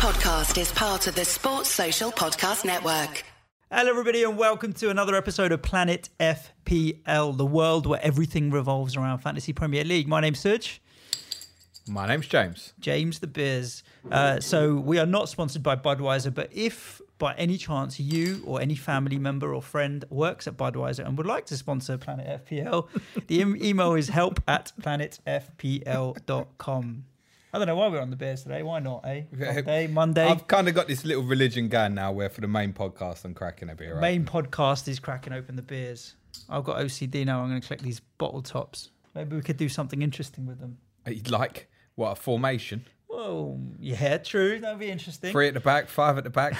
podcast is part of the Sports Social Podcast Network. Hello, everybody, and welcome to another episode of Planet FPL, the world where everything revolves around Fantasy Premier League. My name's Suj. My name's James. James the Beers. Uh, so we are not sponsored by Budweiser, but if by any chance you or any family member or friend works at Budweiser and would like to sponsor Planet FPL, the email is help at planetfpl.com. I don't know why we're on the Bears today. Why not, eh? Monday, Monday. I've kind of got this little religion going now where for the main podcast I'm cracking a beer. Right? Main podcast is cracking open the beers. I've got OCD now. I'm going to collect these bottle tops. Maybe we could do something interesting with them. You'd like, what, a formation? Well, yeah, true. That'd be interesting. Three at the back, five at the back.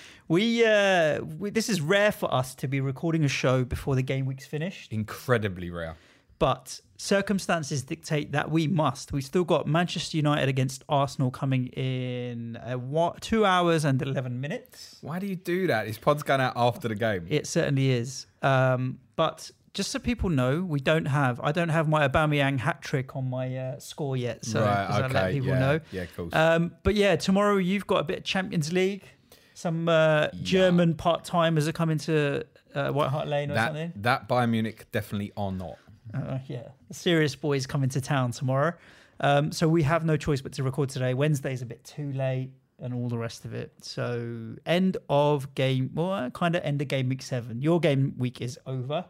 we, uh, we, this is rare for us to be recording a show before the game week's finished, Incredibly rare. But circumstances dictate that we must. We've still got Manchester United against Arsenal coming in uh, what, two hours and 11 minutes. Why do you do that? This pod's going out after the game. It certainly is. Um, but just so people know, we don't have. I don't have my Aubameyang hat trick on my uh, score yet. So right, just to let people yeah, know. yeah, cool. Um, but yeah, tomorrow you've got a bit of Champions League. Some uh, German part timers are coming to uh, White Hart Lane or that, something. that Bayern Munich definitely are not. Uh, yeah, serious boys coming to town tomorrow. Um, so we have no choice but to record today. Wednesday's a bit too late and all the rest of it. So end of game, well, kind of end of game week seven. Your game week is over.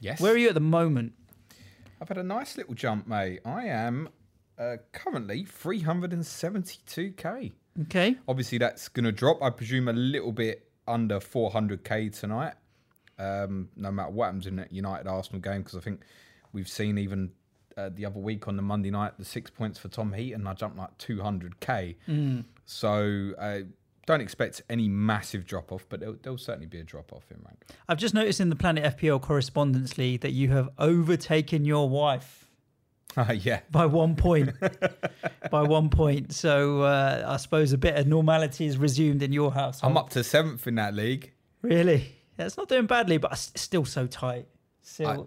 Yes. Where are you at the moment? I've had a nice little jump, mate. I am uh, currently 372k. Okay. Obviously, that's going to drop. I presume a little bit under 400k tonight. Um, no matter what happens in that United Arsenal game, because I think we've seen even uh, the other week on the Monday night the six points for Tom Heaton. I jumped like 200k. So uh, don't expect any massive drop off, but there'll, there'll certainly be a drop off in rank. I've just noticed in the Planet FPL Correspondence League that you have overtaken your wife Ah, yeah. by one point. by one point. So uh, I suppose a bit of normality is resumed in your house. I'm up to seventh in that league. Really? Yeah, it's not doing badly, but it's still so tight. Still I- so,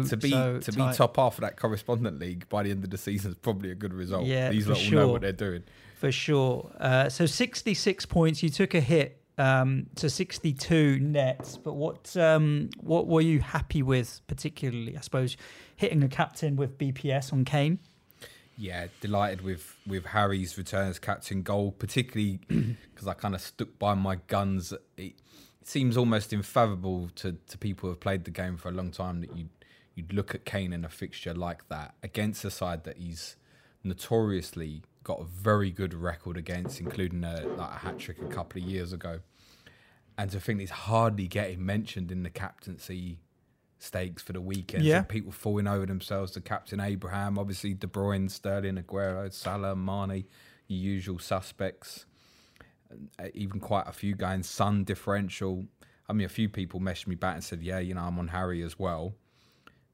listen, to be so to tight. be top half of that correspondent league by the end of the season is probably a good result. Yeah, These lot will know sure. what they're doing. for sure. Uh, so 66 points. You took a hit um, to 62 nets, but what um, what were you happy with particularly? I suppose hitting the captain with BPS on Kane. Yeah, delighted with with Harry's return as captain goal, particularly because I kind of stuck by my guns. Seems almost infallible to, to people who have played the game for a long time that you you'd look at Kane in a fixture like that against a side that he's notoriously got a very good record against, including a, like a hat trick a couple of years ago, and to think he's hardly getting mentioned in the captaincy stakes for the weekend. Yeah. So people falling over themselves to Captain Abraham, obviously De Bruyne, Sterling, Aguero, Salah, Mane, your usual suspects. Uh, Even quite a few going Son differential. I mean, a few people messaged me back and said, "Yeah, you know, I'm on Harry as well."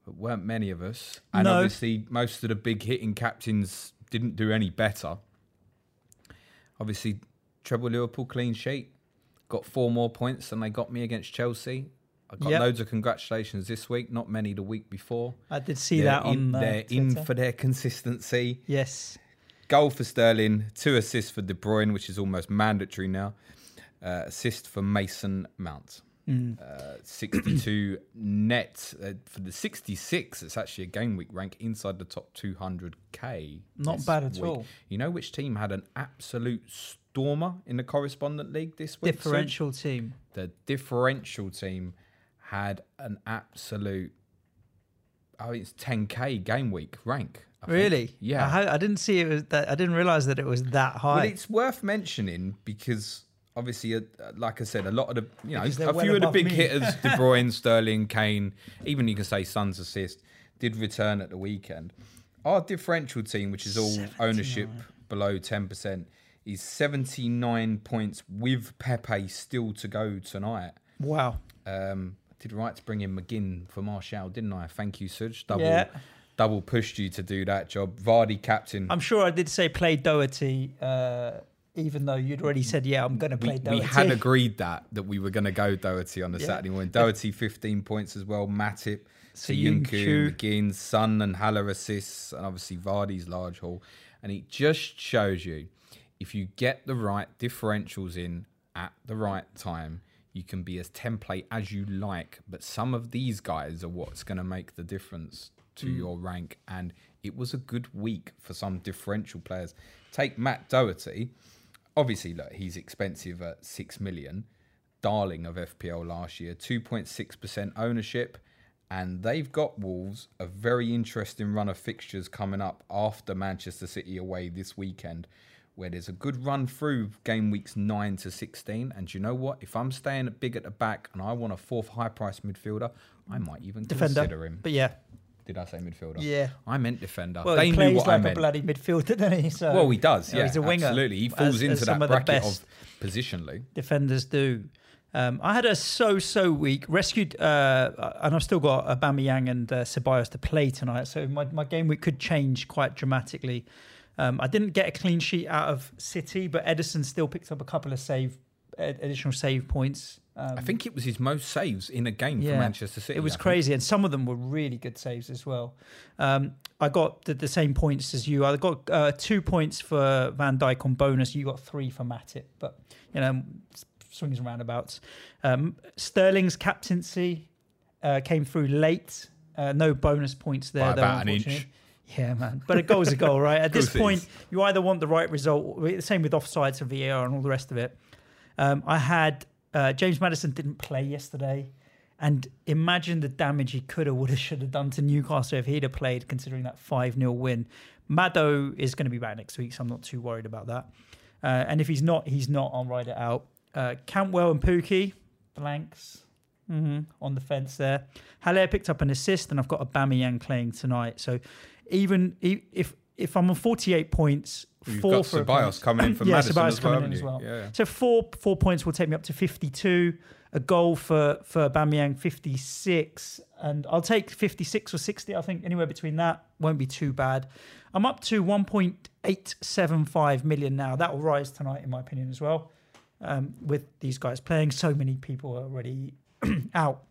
But weren't many of us, and No. obviously most of the big hitting captains didn't do any better. Obviously, treble Liverpool clean sheet, got four more points than they got me against Chelsea. I got Yep. loads of congratulations this week, not many the week before. I did see They're that in, on uh, they're in for their consistency. Yes. Goal for Sterling, two assists for De Bruyne, which is almost mandatory now. Uh, assist for Mason Mount. Mm. Uh, 62 net uh, for the 66. It's actually a game week rank inside the top 200k. Not bad at week. all. You know which team had an absolute stormer in the correspondent league this week? Differential team. the differential team had an absolute oh it's 10k game week rank I think. Really? yeah I, ha- I didn't see it was that. I didn't realize that it was that high. well it's worth mentioning because obviously uh, like i said a lot of the you know a well few of the big me. hitters de bruyne sterling kane even you can say son's assist did return at the weekend our differential team which is all ownership below 10% is 79 points with pepe still to go tonight wow. Um, did right to bring in McGinn for Marshall, didn't I? Thank you, Suj. Double, Yeah. Double pushed you to do that job. Vardy captain. I'm sure I did say play Doherty, uh, even though you'd already said, yeah, I'm going to play we, Doherty. we had agreed that that we were going to go Doherty on the Yeah. Saturday morning. Doherty 15 points as well. Matip. Soyuncu, McGinn, Son and Haller assists, and obviously Vardy's large haul. And it just shows you if you get the right differentials in at the right time, you can be as template as you like. But some of these guys are what's going to make the difference to mm. your rank. And it was a good week for some differential players. Take Matt Doherty. Obviously, look, he's expensive at six million. Darling of FPL last year, 2.6% ownership. And they've got Wolves, a very interesting run of fixtures coming up after Manchester City away this weekend, where there's a good run through game weeks 9 to 16. And you know what? If I'm staying big at the back and I want a fourth high price midfielder, I might even Defender. consider him. But yeah, Did I say midfielder? Yeah. I meant defender. well, they he plays like I meant. a bloody midfielder, doesn't he? So, well, he does. know, Yeah, he's a winger. absolutely. He falls as- into as that of bracket of positionally. defenders do. Um, I had a so-so week. Rescued, uh, and I've still got Aubameyang and uh, Ceballos to play tonight, so my, my game week could change quite dramatically. Um, I didn't get a clean sheet out of City, but Ederson still picked up a couple of save additional save points. Um, I think it was his most saves in a game for Manchester City. It was crazy, and some of them were really good saves as well. Um, I got the, the same points as you. I got uh, two points for Van Dijk on bonus. You got three for Matip, but you know, swings and roundabouts. Um, Sterling's captaincy uh, came through late. Uh, no bonus points there, By though, about an unfortunately. inch. Yeah, man. But a goal's a goal, right? At this point, you either want the right result, the same with offsides and VAR and all the rest of it. Um, I had uh, James Maddison didn't play yesterday, and imagine the damage he could have, would have, should have done to Newcastle if he'd have played, considering that 5 0 win. Maddo is going to be back next week, so I'm not too worried about that. Uh, and if he's not, he's not. I'll ride it out. Uh, Cantwell and Pukki, blanks hmm on the fence there. Haller picked up an assist, and I've got Aubameyang playing tonight. So even if if I'm on 48 points, You've four got for Ceballos coming in for yeah, Maddison Ceballos well, in as well. Yeah. So four four points will take me up to 52. A goal for for Aubameyang 56, and I'll take 56 or 60. I think anywhere between that won't be too bad. I'm up to 1.875 million now. That will rise tonight, in my opinion, as well. Um, with these guys playing, so many people are already out.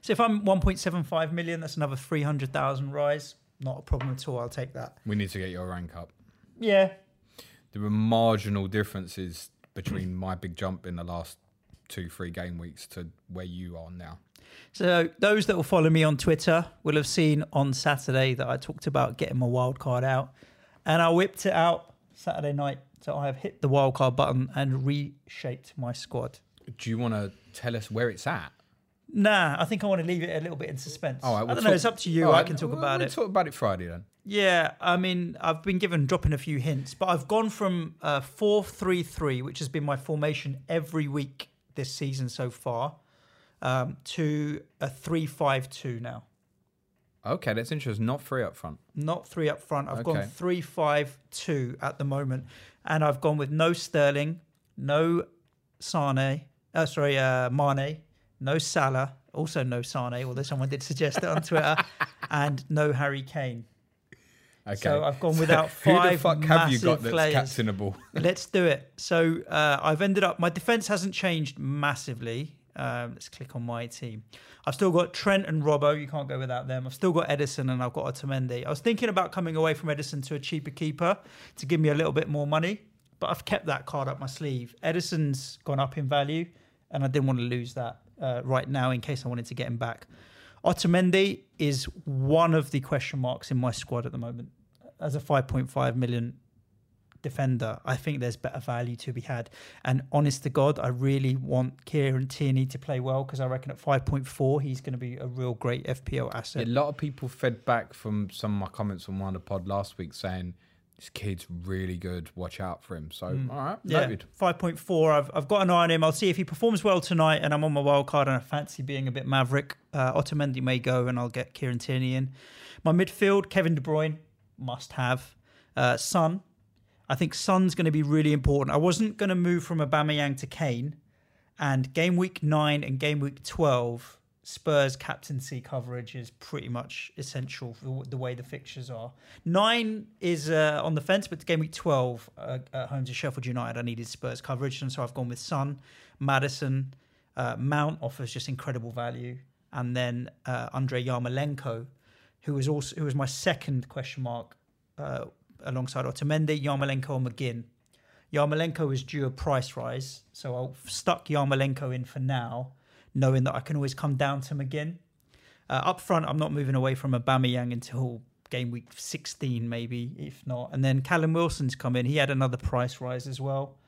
So if I'm 1.75 million, that's another 300,000 rise. Not a problem at all. I'll take that. We need to get your rank up. Yeah, There were marginal differences between my big jump in the last two, three game weeks to where you are now. So those that will follow me on Twitter will have seen on Saturday that I talked about getting my wild card out, and I whipped it out Saturday night. So I have hit the wild card button and reshaped my squad. Do you want to tell us where it's at? Nah, I think I want to leave it a little bit in suspense. All right, I we'll don't know. talk- It's up to you. all I right, can talk we'll- about we'll it. Talk about it Friday then. Yeah, I mean, I've been given dropping a few hints, but I've gone from uh, four three three, which has been my formation every week this season so far, um, to a three five two now. Okay, that's interesting. Not free up front. Not three up front. I've gone Okay. three five two at the moment, and I've gone with no Sterling, no Sane, uh, sorry, uh, Mane, no Salah, also no Sane, although someone did suggest it on Twitter, and no Harry Kane. Okay. So I've gone without Who the five fuck have you got that's players. captainable? Let's do it. So uh, I've ended up. My defense hasn't changed massively. Um, let's click on my team. I've still got Trent and Robbo. You can't go without them. I've still got Ederson and I've got Otamendi. I was thinking about coming away from Ederson to a cheaper keeper to give me a little bit more money, but I've kept that card up my sleeve. Ederson's gone up in value, and I didn't want to lose that uh, right now in case I wanted to get him back. Otamendi is one of the question marks in my squad at the moment. As a 5.5 million defender, I think there's better value to be had. And honest to God, I really want Kieran Tierney to play well because I reckon at 5.4, he's going to be a real great FPL asset. A lot of people fed back from some of my comments on one of the pod last week saying this kid's really good. Watch out for him. So, all right, Yeah, noted. 5.4. I've, I've got an eye on him. I'll see if he performs well tonight and I'm on my wild card and I fancy being a bit maverick. Uh, Otamendi may go and I'll get Kieran Tierney in. My midfield, Kevin De Bruyne, must have. Uh, Son, I think Son's going to be really important. I wasn't going to move from Aubameyang to Kane, and game week nine and game week twelve, Spurs captaincy coverage is pretty much essential for the- way the fixtures are. Nine is uh, on the fence, but game week twelve uh, at home to Sheffield United, I needed Spurs coverage, and so I've gone with Son, Maddison, uh, Mount offers just incredible value, and then uh, Andrei Yarmolenko, who was also who was my second question mark uh, alongside Otamendi, Yarmolenko, and McGinn. Yarmolenko is due a price rise, so I'll stuck Yarmolenko in for now, knowing that I can always come down to McGinn. Uh, up front, I'm not moving away from Aubameyang until game week 16, maybe if not. And then Callum Wilson's come in; he had another price rise as well,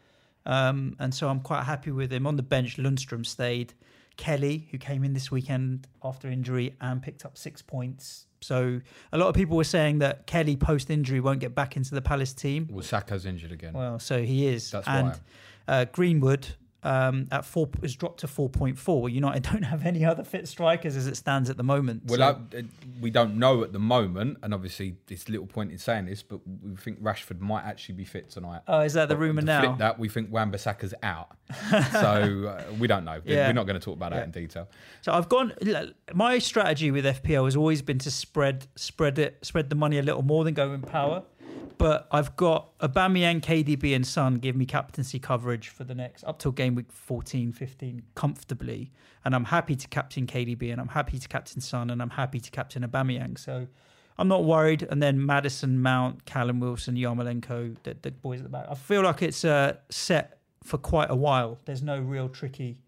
um, and so I'm quite happy with him. On the bench, Lundstram stayed. Kelly, who came in this weekend after injury and picked up six points. So a lot of people were saying that Kelly post injury won't get back into the Palace team. Well, Saka's injured again. Well, so he is. That's and why. Uh, Greenwood um, at four has dropped to four point four. United don't have any other fit strikers as it stands at the moment. Well, so- I, uh, we don't know at the moment, and obviously, it's little point in saying this, but we think Rashford might actually be fit tonight. oh, is that the rumor now? Flip that we think Wan-Bissaka's out, so uh, we don't know. Yeah. We're not going to talk about that Yeah. in detail. So I've gone. My strategy with FPL has always been to spread spread it spread the money a little more than go in power. But I've got Aubameyang, KDB, and Son give me captaincy coverage for the next up till game week 14, 15 comfortably, and I'm happy to captain KDB, and I'm happy to captain Son, and I'm happy to captain Aubameyang. So I'm not worried. And then Maddison, Mount, Callum Wilson, Yarmolenko, the, the boys at the back. I feel like it's uh, set for quite a while. There's no real tricky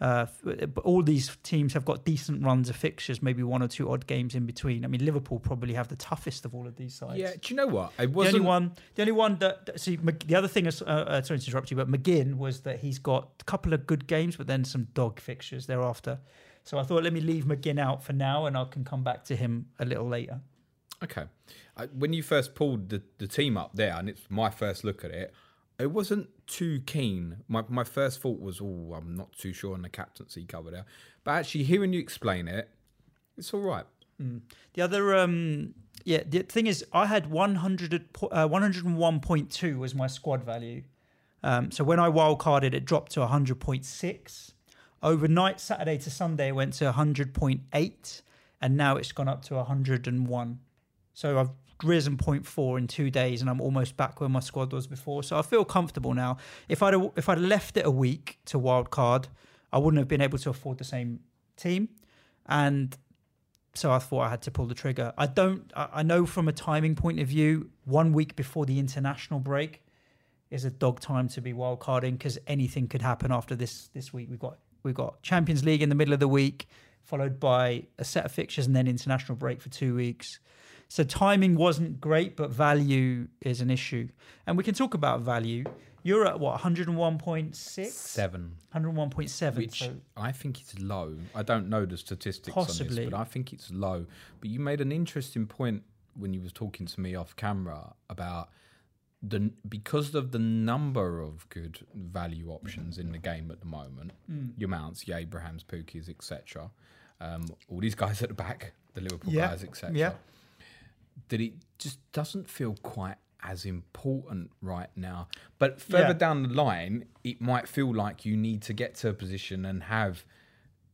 uh, but all these teams have got decent runs of fixtures, maybe one or two odd games in between. I mean, Liverpool probably have the toughest of all of these sides. Yeah, do you know what? It The wasn't. only one, the only one that see the other thing is, uh, uh, sorry to interrupt you, but McGinn was that he's got a couple of good games, but then some dog fixtures thereafter. So I thought, let me leave McGinn out for now, and I can come back to him a little later. Okay. I, when you first pulled the, the team up there, and it's my first look at it, I wasn't too keen. My my first thought was, oh, I'm not too sure on the captaincy cover there. But actually, hearing you explain it, it's all right. The other, um, yeah, the thing is, I had 100, uh, 101.2 was my squad value. Um, so when I wildcarded, it dropped to 100.6. Overnight, Saturday to Sunday, it went to 100.8, and now it's gone up to 101. So I've risen 0.4 in two days, and I'm almost back where my squad was before. So I feel comfortable now. If I'd if I'd left it a week to wild card, I wouldn't have been able to afford the same team, and so I thought I had to pull the trigger. I don't. I know from a timing point of view, one week before the international break is a dog time to be wild carding because anything could happen after this this week. We've got we've got Champions League in the middle of the week, followed by a set of fixtures and then international break for two weeks. So timing wasn't great, but value is an issue, and we can talk about value. You're at what 101.6, Seven. 101.7. Which so I think it's low. I don't know the statistics on this, but I think it's low. But you made an interesting point when you was talking to me off camera about the because of the number of good value options in the game at the moment. Hmm. Your mounts, your Abrahams, Pukkis, etc. Um, all these guys at the back, the Liverpool Yeah. guys, etc. Yeah. That it just doesn't feel quite as important right now. But further Yeah. down the line, it might feel like you need to get to a position and have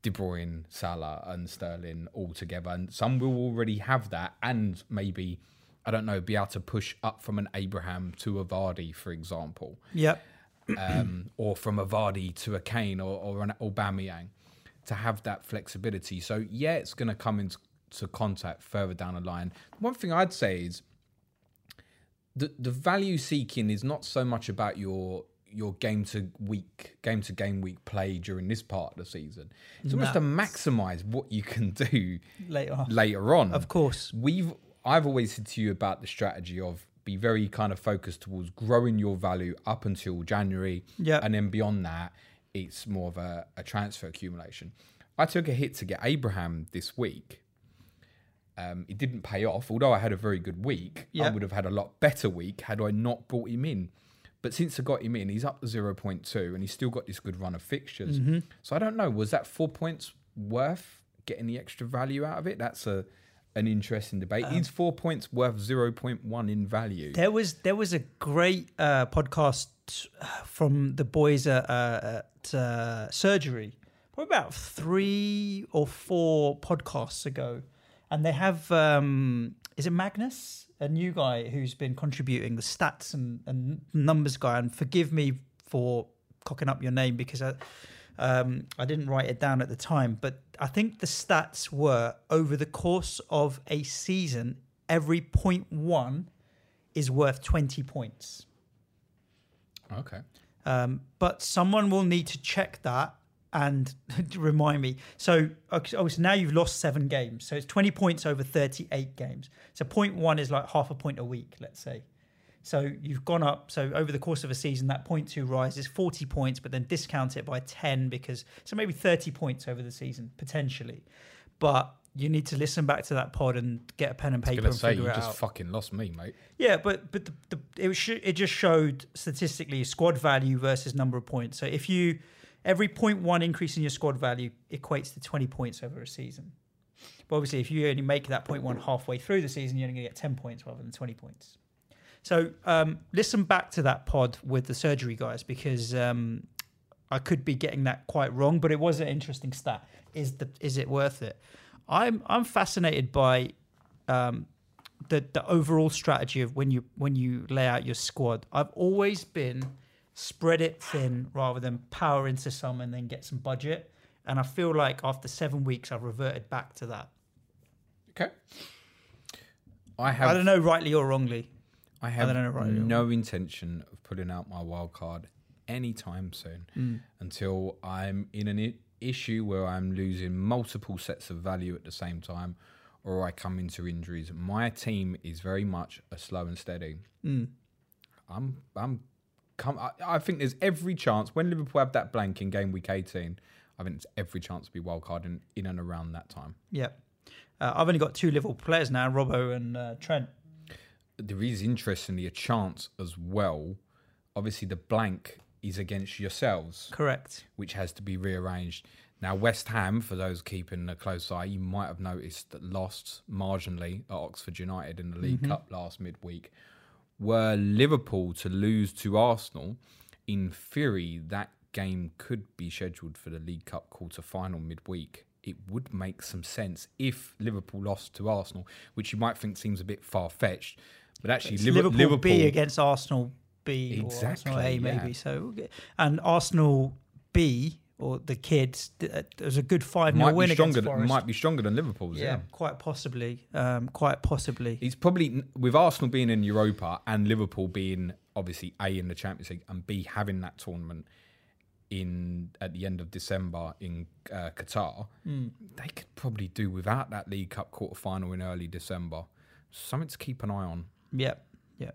De Bruyne, Salah, and Sterling all together. And some will already have that, and maybe I don't know, be able to push up from an Abraham to a Vardy, for example, Yep. um, or from a Vardy to a Kane or, or an Aubameyang, to have that flexibility. So yeah, it's going to come into to contact further down the line. One thing I'd say is the the value seeking is not so much about your your game to week game to game week play during this part of the season. It's almost to maximise what you can do Later on. later on. Of course. We've I've always said to you about the strategy of be very kind of focused towards growing your value up until January. Yeah. And then beyond that, it's more of a, a transfer accumulation. I took a hit to get Abraham this week. Um, it didn't pay off, although I had a very good week. I would have had a lot better week had I not brought him in. But since I got him in, he's up to 0.2 and he's still got this good run of fixtures. Mm-hmm. So I don't know, was that four points worth getting the extra value out of it? That's a an interesting debate. Um, is four points worth 0.1 in value? There was there was a great uh, podcast from the boys at, uh, at uh, Surgery, probably about three or four podcasts ago, and they have um, is it Magnus, a new guy who's been contributing the stats and, and numbers guy, and forgive me for cocking up your name because I. Um, I didn't write it down at the time, but I think the stats were over the course of a season, every point one is worth 20 points. Okay. Um, but someone will need to check that and remind me. So okay, oh, obviously now you've lost seven games, so it's twenty points over thirty-eight games. So point one is like half a point a week, let's say. So you've gone up. So over the course of a season, that point two rise is forty points, but then discount it by ten because so maybe thirty points over the season potentially. But you need to listen back to that pod and get a pen and paper and say figure you it just out. fucking lost me, mate. Yeah, but but the, the, it sh- it just showed statistically squad value versus number of points. So if you every point one increase in your squad value equates to twenty points over a season. But obviously, if you only make that point one halfway through the season, you're only going to get ten points rather than twenty points. So um, listen back to that pod with the surgery guys because um, I could be getting that quite wrong, but it was an interesting stat. Is the is it worth it? I'm I'm fascinated by um, the the overall strategy of when you when you lay out your squad. I've always been spread it thin rather than power into some and then get some budget. And I feel like after seven weeks, I've reverted back to that. Okay. I have I don't know rightly or wrongly. I have don't know, no intention of putting out my wild card anytime soon Hmm. until I'm in an I- issue where I'm losing multiple sets of value at the same time or I come into injuries. My team is very much a slow and steady. Hmm. I'm I'm come I, I think there's every chance when Liverpool have that blank in game week 18, I think it's every chance to be wild card in, in and around that time. Yeah. Uh, I've only got two Liverpool players now, Robbo and uh, Trent. there is interestingly a chance as well. Obviously, the blank is against yourselves, Correct. which has to be rearranged. Now, West Ham, for those keeping a close eye, you might have noticed that lost marginally at Oxford United in the League Cup last midweek. Were Liverpool to lose to Arsenal, in theory, that game could be scheduled for the League Cup quarter final midweek. It would make some sense if Liverpool lost to Arsenal, which you might think seems a bit far fetched. But actually, It's Liver- Liverpool, B against Arsenal B or Arsenal Exactly, A maybe. yeah. So and Arsenal B or the kids, uh, was a good five 0 might win be stronger. against Than, Forest. might be stronger than Liverpool's. yeah, Yeah, quite possibly. Um, quite possibly. he's probably with Arsenal being in Europa and Liverpool being obviously A in the Champions League and B having that tournament in at the end of December in uh, Qatar. Hmm. They could probably do without that League Cup quarter final in early December. Something to keep an eye on. Yep. yeah.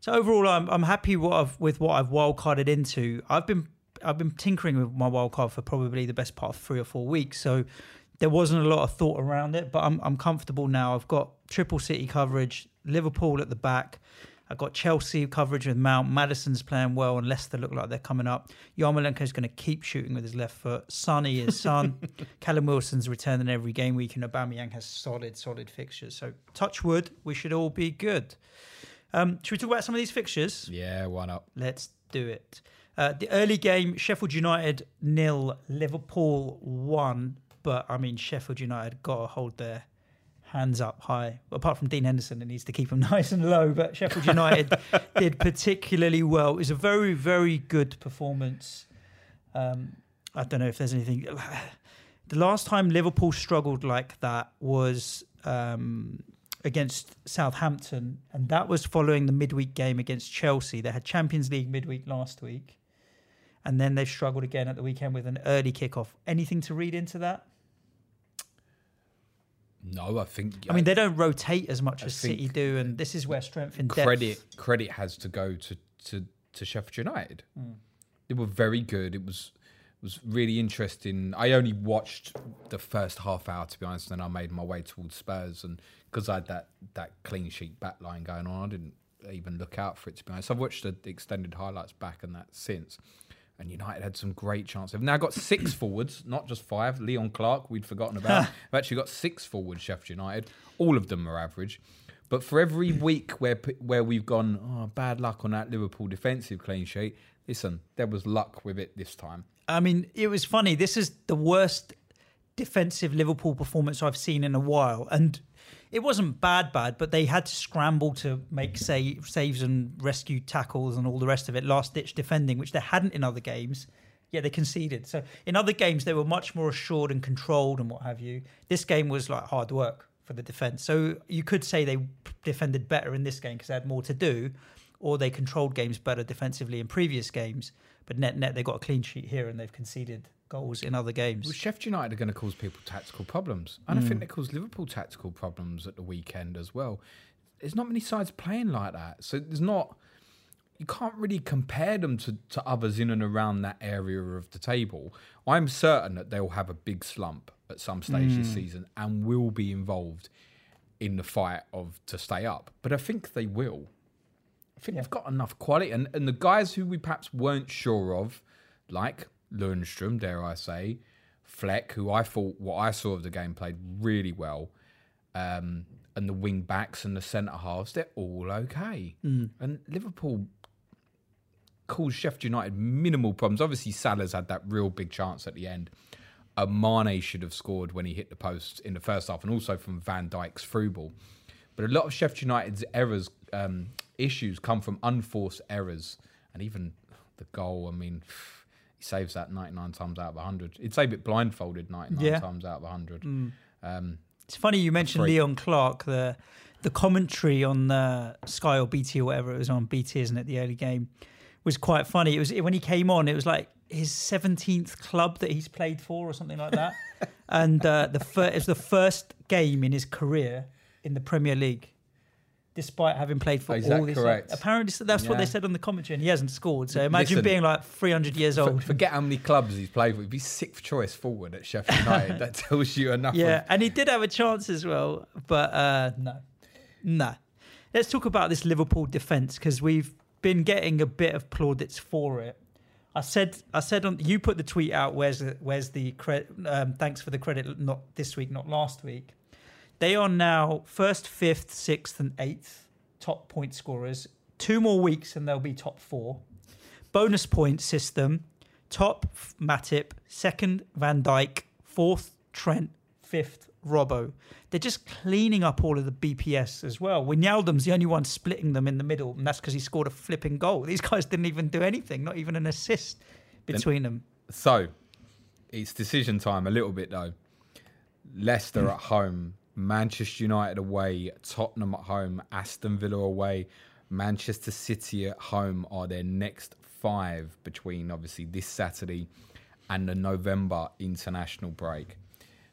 So overall, I'm I'm happy what I've, with what I've wildcarded into. I've been I've been tinkering with my wildcard for probably the best part of three or four weeks. So there wasn't a lot of thought around it, but I'm I'm comfortable now. I've got triple City coverage, Liverpool at the back. I've got Chelsea coverage with Mount. Maddison's playing well, and Leicester look like they're coming up. Yarmolenko's going to keep shooting with his left foot. Sonny is Son. Callum Wilson's returning every game week, and Aubameyang has solid, solid fixtures. So touch wood, we should all be good. Um, should we talk about some of these fixtures? Yeah, why not? Let's do it. Uh, the early game, Sheffield United nil, Liverpool one. But I mean, Sheffield United got to hold their hands up high. Apart from Dean Henderson, it needs to keep them nice and low. But Sheffield United did particularly well. It was a very, very good performance. Um, I don't know if there's anything. The last time Liverpool struggled like that was um, against Southampton, and that was following the midweek game against Chelsea. They had Champions League midweek last week, and then they've struggled again at the weekend with an early kickoff. Anything to read into that? No, I think. I mean, they don't rotate as much I as City do, and this is where strength and depth. credit credit has to go to to, to Sheffield United. Hmm. They were very good. It was was really interesting. I only watched the first half hour to be honest, and then I made my way towards Spurs, and because I had that that clean sheet back line going on, I didn't even look out for it to be honest. I've watched the extended highlights back and that since. And United had some great chances. They've now got six forwards, not just five. Leon Clarke, we'd forgotten about. They've actually got six forwards, Sheffield United. All of them are average. But for every hmm. week where where we've gone, oh, bad luck on that Liverpool defensive clean sheet, listen, there was luck with it this time. I mean, it was funny. This is the worst defensive Liverpool performance I've seen in a while, and it wasn't bad, bad, but they had to scramble to make save, saves and rescue tackles and all the rest of it, last ditch defending, which they hadn't in other games. Yeah, they conceded. So in other games, they were much more assured and controlled and what have you. This game was like hard work for the defense. So you could say they defended better in this game because they had more to do. or they controlled games better defensively in previous games, but net net they got a clean sheet here and they've conceded goals in other games. Well, Sheffield United are going to cause people tactical problems. And I think mm. they caused Liverpool tactical problems at the weekend as well. There's not many sides playing like that. So there's not, you can't really compare them to, to others in and around that area of the table. I'm certain that they'll have a big slump at some stage this mm. season and will be involved in the fight of to stay up. But I think they will. I think they've got enough quality. And, and the guys who we perhaps weren't sure of, like Lundstram, dare I say, Fleck, who I thought what I saw of the game played really well, um, and the wing backs and the centre halves, they're all okay. And Liverpool caused Sheffield United minimal problems. Obviously, Salah's had that real big chance at the end. Uh, Mane should have scored when he hit the post in the first half, and also from Van Dijk's through ball. But a lot of Sheffield United's errors, um, issues come from unforced errors, and even the goal. I mean, he saves that 99 times out of 100. He'd save it blindfolded 99 Yeah. times out of 100. Um, It's funny you mentioned Leon Clarke, the the commentary on uh, Sky or BT or whatever it was on BT, isn't it? The early game was quite funny. It was when he came on. It was like his seventeenth club that he's played for or something like that, and uh, the fir- it was the first game in his career in the Premier League. Despite having played for all this, correct? apparently that's what they said on the commentary, and he hasn't scored. So imagine Listen, being like 300 years old. forget how many clubs he's played for. He'd be sixth choice forward at Sheffield United. that tells you enough. Yeah, of- and he did have a chance as well, but uh, no, no. Let's talk about this Liverpool defense because we've been getting a bit of plaudits for it. I said, I said on you put the tweet out. Where's the, where's the credit? Um, thanks for the credit. Not this week, not last week. They are now first, fifth, sixth, and eighth top point scorers. Two more weeks and they'll be top four. Bonus point system. Top Matip, second Van Dijk, fourth Trent, fifth Robbo. They're just cleaning up all of the BPS as well. Wijnaldum's the only one splitting them in the middle, and that's because he scored a flipping goal. These guys didn't even do anything, not even an assist between them. So, it's decision time a little bit though. Leicester at home, Manchester United away, Tottenham at home, Aston Villa away, Manchester City at home are their next five between obviously this Saturday and the November international break.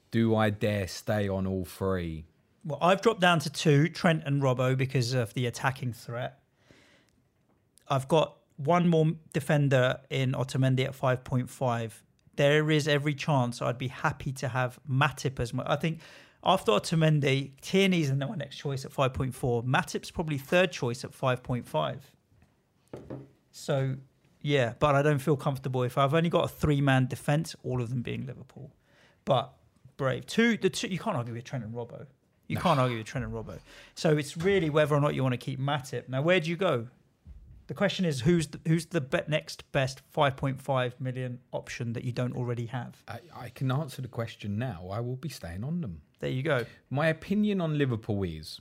Do I dare stay on all three? Well, I've dropped down to two, Trent and Robbo, because of the attacking threat. I've got one more defender in Otamendi at 5.5. There is every chance I'd be happy to have Matip as my. I think after Otamendi, Tierney's in my next choice at 5.4. Matip's probably third choice at 5.5. So, yeah, but I don't feel comfortable if I've only got a three man defence, all of them being Liverpool. But brave. Two, the two, you can't argue with Trent and Robbo. You can't argue with Trent and Robbo. So it's really whether or not you want to keep Matip. Now, where do you go? The question is who's the, who's the be- next best 5.5 million option that you don't already have? I, I can answer the question now. I will be staying on them. There you go. my opinion on Liverpool is,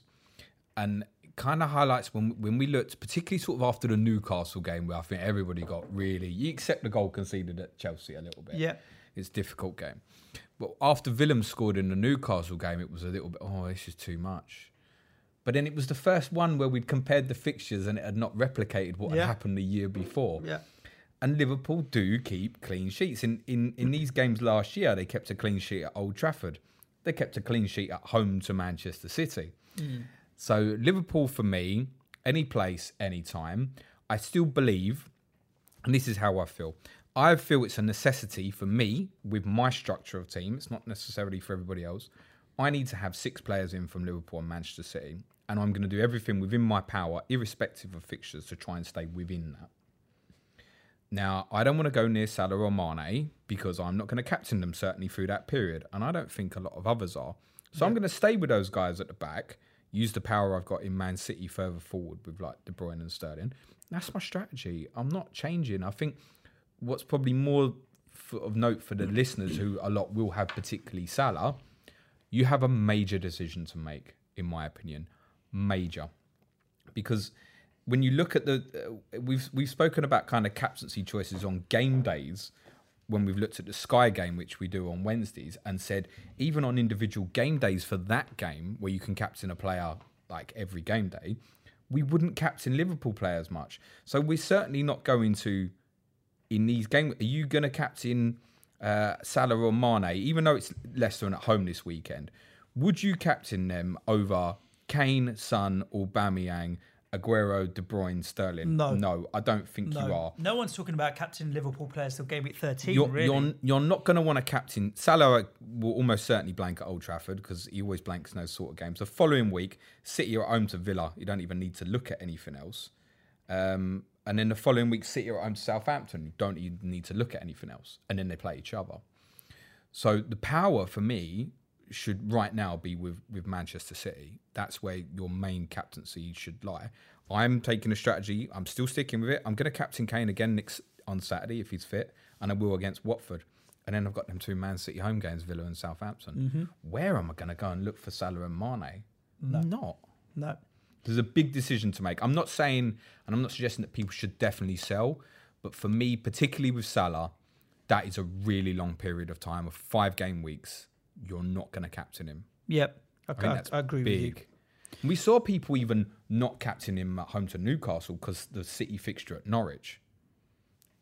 and kind of highlights when when we looked, particularly sort of after the Newcastle game, where I think everybody got really, you accept the goal conceded at Chelsea a little bit. Yeah. it's a difficult game. But after Willem scored in the Newcastle game, it was a little bit, oh, this is too much. But then it was the first one where we'd compared the fixtures and it had not replicated what Yeah. had happened the year before. Yeah. And Liverpool do keep clean sheets. In, in in these games last year, they kept a clean sheet at Old Trafford. They kept a clean sheet at home to Manchester City. Hmm. So Liverpool for me, any place, any time. I still believe, and this is how I feel. I feel it's a necessity for me with my structure of team. It's not necessarily for everybody else. I need to have six players in from Liverpool and Manchester City, and I'm going to do everything within my power, irrespective of fixtures, to try and stay within that. Now, I don't want to go near Salah or Mane because I'm not going to captain them certainly through that period, and I don't think a lot of others are. So I'm going to stay with those guys at the back, use the power I've got in Man City further forward with like De Bruyne and Sterling. That's my strategy. I'm not changing. I think what's probably more of note for the listeners who a lot will have, particularly Salah, you have a major decision to make, in my opinion, major because when you look at the uh, we've we've spoken about kind of captaincy choices on game days when we've looked at the Sky game which we do on Wednesdays and said even on individual game days for that game where you can captain a player like every game day we wouldn't captain Liverpool players much. So we're certainly not going to in these games. Are you going to captain uh, Salah or Mane, even though it's Leicester and at home this weekend? Would you captain them over Kane, Son, or Aubameyang, Aguero, De Bruyne, Sterling? No. no, I don't think you are. no one's talking about captain Liverpool players till game week 13, You're, really. you're you're not going to want to captain Salah will almost certainly blank at Old Trafford because he always blanks in those sort of games. The following week, City are at home to Villa. You don't even need to look at anything else. Um, and then the following week, City are at home to Southampton. You don't even need to look at anything else. And then they play each other. So the power for me should right now be with with Manchester City. That's where your main captaincy should lie. I'm taking a strategy. I'm still sticking with it. I'm going to captain Kane again next on Saturday if he's fit, and I will against Watford. And then I've got them two Man City home games, Villa and Southampton. Mm-hmm. Where am I going to go and look for Salah and Mane? No. Not. no. There's a big decision to make. I'm not saying, and I'm not suggesting that people should definitely sell, but for me, particularly with Salah, that is a really long period of time of five game weeks. You're not going to captain him. Yep. I Okay, I, I agree with you. We saw people even not captain him at home to Newcastle because the City fixture at Norwich.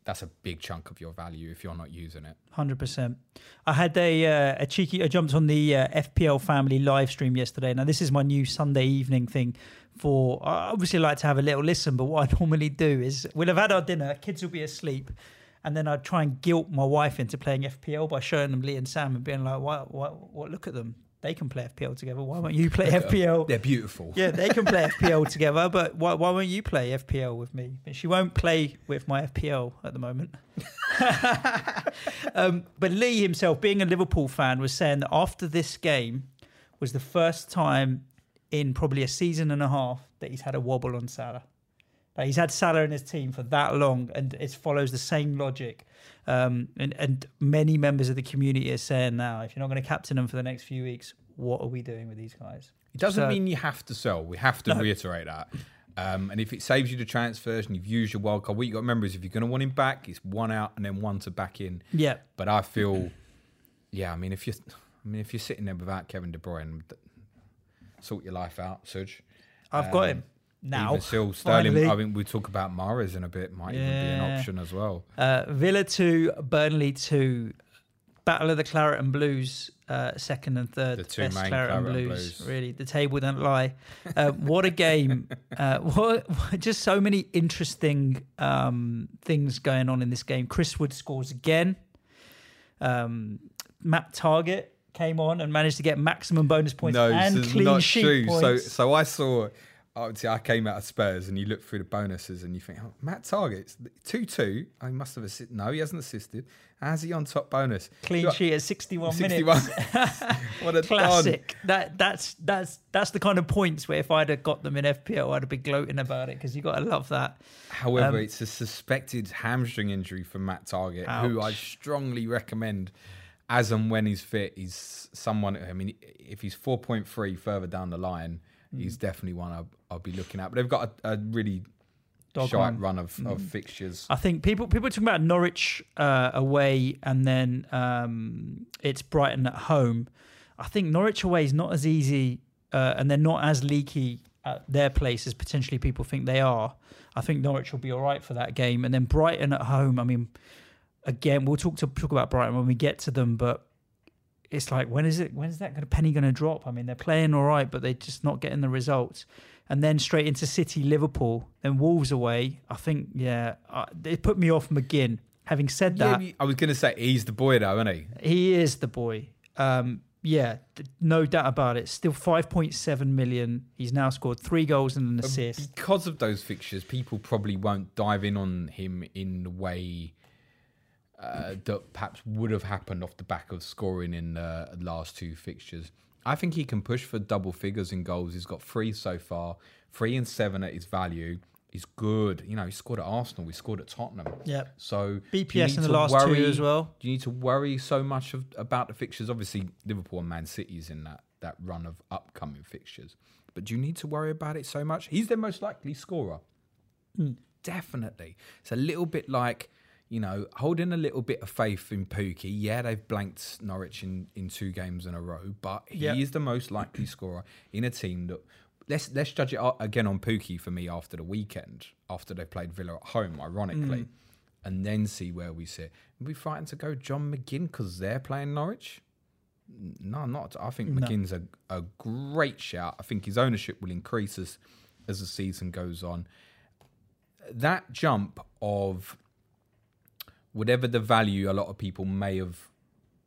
That's a big chunk of your value if you're not using it. Hundred percent. I had a uh, a cheeky. I jumped on the uh, FPL family live stream yesterday. Now this is my new Sunday evening thing. For I obviously like to have a little listen, but what I normally do is we'll have had our dinner, kids will be asleep, and then I'd try and guilt my wife into playing FPL by showing them Lee and Sam and being like, "What? What? What? Look at them. They can play FPL together. Why won't you play FPL?" They're beautiful. Yeah, they can play FPL together, but why, why won't you play FPL with me? But she won't play with my FPL at the moment. um, but Lee himself, being a Liverpool fan, was saying that after this game was the first time in probably a season and a half that he's had a wobble on Salah. Like he's had Salah in his team for that long, and it follows the same logic. Um, and, and many members of the community are saying now, if you're not going to captain them for the next few weeks, what are we doing with these guys? It doesn't So- mean you have to sell. We have to reiterate that. Um, and if it saves you the transfers and you've used your wild card, what you got to remember is if you're going to want him back, it's one out and then one to back in. Yeah, But I feel, yeah, I mean, if you're, I mean, if you're sitting there without Kevin De Bruyne, sort your life out, Suj. I've got him now. Even still, Sterling. finally. I mean, we talk about Mahrez in a bit. Might even be an option as well. Uh, Villa 2, Burnley 2, Battle of the Claret and Blues, uh, second and third. The two best main Claret, and Claret and Blues. Blues. Really, the table don't lie. Uh, what a game. Uh, what, just so many interesting um, things going on in this game. Chris Wood scores again. Um, Matt Targett came on and managed to get maximum bonus points and this is clean sheet true. So, points. so I saw. Obviously, I came out of Spurs, and you look through the bonuses, and you think, oh, Matt Targett's two two. Oh, he must have assisted. No, he hasn't assisted. How's he on top bonus? clean Look, sheet at 61, 61. minutes. what a don. Classic. That that's that's that's the kind of points where if I'd have got them in FPL, I'd have been gloating about it because you got to love that. However, Um, it's a suspected hamstring injury for Matt Targett, who I strongly recommend, as and when he's fit, he's someone. I mean, if he's four point three further down the line. He's definitely one I'll, I'll be looking at. But they've got a, a really Dog shite run. of, of fixtures. I think people people are talking about Norwich uh, away and then um, it's Brighton at home. I think Norwich away is not as easy uh, and they're not as leaky at their place as potentially people think they are. I think Norwich will be all right for that game, and then Brighton at home. I mean, again, we'll talk to talk about Brighton when we get to them, but it's like when is it when is that gonna, penny going to drop? I mean, they're playing all right, but they're just not getting the results. And then straight into City, Liverpool, then Wolves away. I think, yeah, uh, it put me off McGinn. Having said Yeah, that, I was going to say he's the boy though, isn't he? he is the boy. Um, yeah, no doubt about it. Still 5.7 million. He's now scored three goals and an assist. Because of those fixtures, people probably won't dive in on him in the way uh, that perhaps would have happened off the back of scoring in the last two fixtures. I think he can push for double figures in goals. He's got three so far, three and seven at his value. He's good. You know, he scored at Arsenal. He scored at Tottenham. Yeah. So BPS in the last two as well. Do you need to worry so much of, about the fixtures? Obviously, Liverpool and Man City's in that that run of upcoming fixtures. But do you need to worry about it so much? He's their most likely scorer. Hmm. Definitely. It's a little bit like, you know, holding a little bit of faith in Pukki. Yeah, they've blanked Norwich in, in two games in a row, but he Yeah. is the most likely scorer in a team that let's let's judge it again on Pukki for me after the weekend, after they played Villa at home, ironically, mm. and then see where we sit. Are we frightened to go John McGinn because they're playing Norwich? No, not. I think No. McGinn's a, a great shout. I think his ownership will increase as as the season goes on. That jump of whatever the value a lot of people may have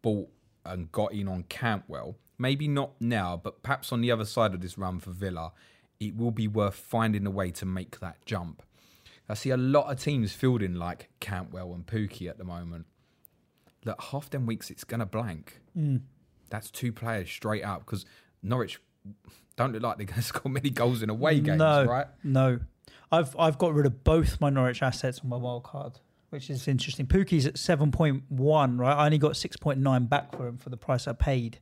bought and got in on Cantwell, maybe not now, but perhaps on the other side of this run for Villa, it will be worth finding a way to make that jump. I see a lot of teams fielding like Cantwell and Pukki at the moment. That half them weeks it's going to blank. Mm. That's two players straight up because Norwich don't look like they're to score many goals in away games, no, right? No, I've I've got rid of both my Norwich assets on my wild card, which is interesting. Pukki's at seven point one, right? I only got six point nine back for him for the price I paid.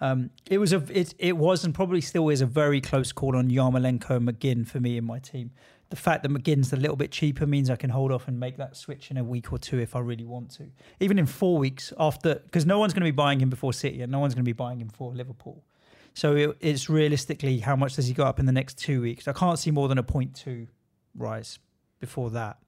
Um, it was a it it was and probably still is a very close call on Yarmolenko and McGinn for me in my team. The fact that McGinn's a little bit cheaper means I can hold off and make that switch in a week or two if I really want to. Even in four weeks after, because no one's going to be buying him before City and no one's going to be buying him for Liverpool. So it, it's realistically how much does he go up in the next two weeks? I can't see more than a 0.2 rise before that.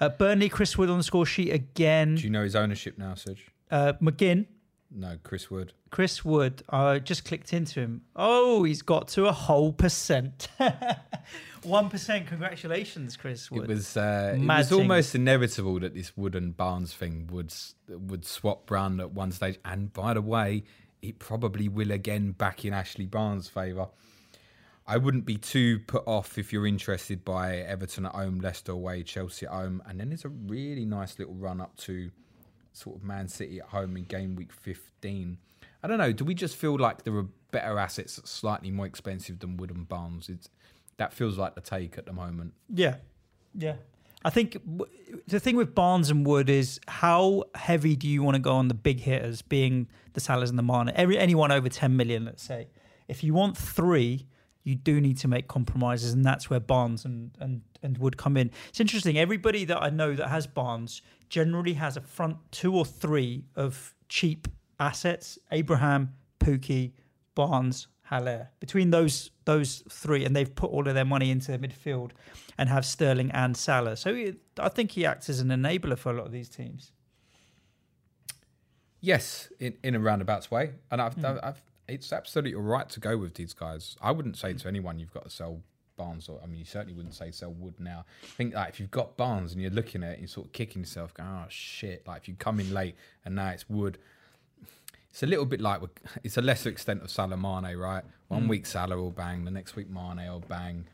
Uh, Burnley, Chris Wood on the score sheet again. Do you know his ownership now, Suj? Uh, McGinn, No, Chris Wood. Chris Wood. I just clicked into him. Oh, he's got to a whole percent. One percent. Congratulations, Chris Wood. It was uh, it was almost inevitable that this Wood and Barnes thing would would swap round at one stage. And by the way, it probably will again back in Ashley Barnes' favour. I wouldn't be too put off if you're interested by Everton at home, Leicester away, Chelsea at home, and then there's a really nice little run up to sort of Man City at home in game week 15. I don't know. Do we just feel like there are better assets slightly more expensive than Wood and Barnes? It's, that feels like the take at the moment. Yeah, yeah. I think w- the thing with Barnes and Wood is how heavy do you want to go on the big hitters, being the Salahs and the Mane, every anyone over ten million, let's say. If you want three, you do need to make compromises, and that's where Barnes and and and Wood come in. It's interesting. Everybody that I know that has Barnes generally has a front two or three of cheap assets: Abraham, Pukki, Barnes, Haller. Between those those three, and they've put all of their money into the midfield and have Sterling and Salah. So it, I think he acts as an enabler for a lot of these teams. Yes, in, in a roundabouts way, and I've, hmm. I've, I've, it's absolutely all right to go with these guys. I wouldn't say to anyone you've got to sell Barnes, or I mean, you certainly wouldn't say sell Wood now. I think like if you've got Barnes and you're looking at it, you're sort of kicking yourself, going, "Oh shit!" Like if you come in late and now it's Wood. It's a little bit like it's a lesser extent of Salah Mane, right? One week Salah will bang, the next week Mane will bang.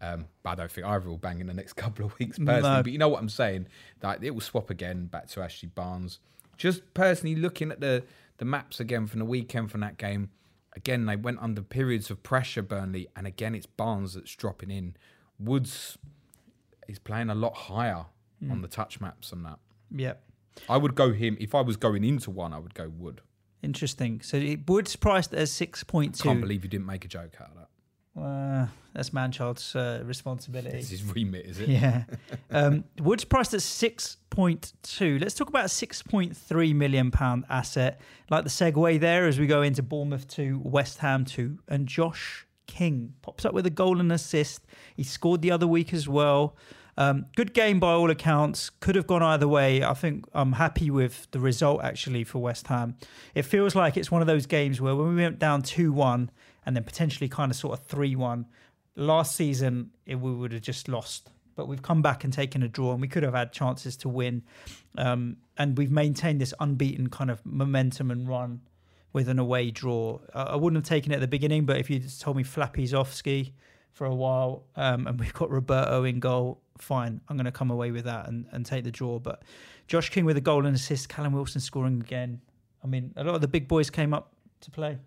Um, I don't think either will bang in the next couple of weeks personally. No. But you know what I'm saying? Like it will swap again back to Ashley Barnes. Just personally looking at the the maps again from the weekend from that game. Again, they went under periods of pressure, Burnley, and again it's Barnes that's dropping in. Woods is playing a lot higher hmm. on the touch maps and that. Yep. I would go him if I was going into one. I would go Wood. Interesting. So it, Wood's priced at six point Can't believe you didn't make a joke out of that. Uh, that's Manchild's uh, responsibility. It's his remit, is it? Yeah. Um, Wood's priced at 6.2. Let's talk about a 6.3 million pound asset. Like the segue there as we go into Bournemouth 2, West Ham 2, and Josh King pops up with a goal and assist. He scored the other week as well. Um, good game by all accounts. Could have gone either way. I think I'm happy with the result actually for West Ham. It feels like it's one of those games where when we went down 2 1 and then potentially kind of sort of 3 1, last season it, we would have just lost. But we've come back and taken a draw, and we could have had chances to win. Um, and we've maintained this unbeaten kind of momentum and run with an away draw. I, I wouldn't have taken it at the beginning, but if you told me Flappy's off ski for a while um, and we've got Roberto in goal, fine. I'm going to come away with that and, and take the draw. But Josh King with a goal and assist, Callum Wilson scoring again. I mean, a lot of the big boys came up to play.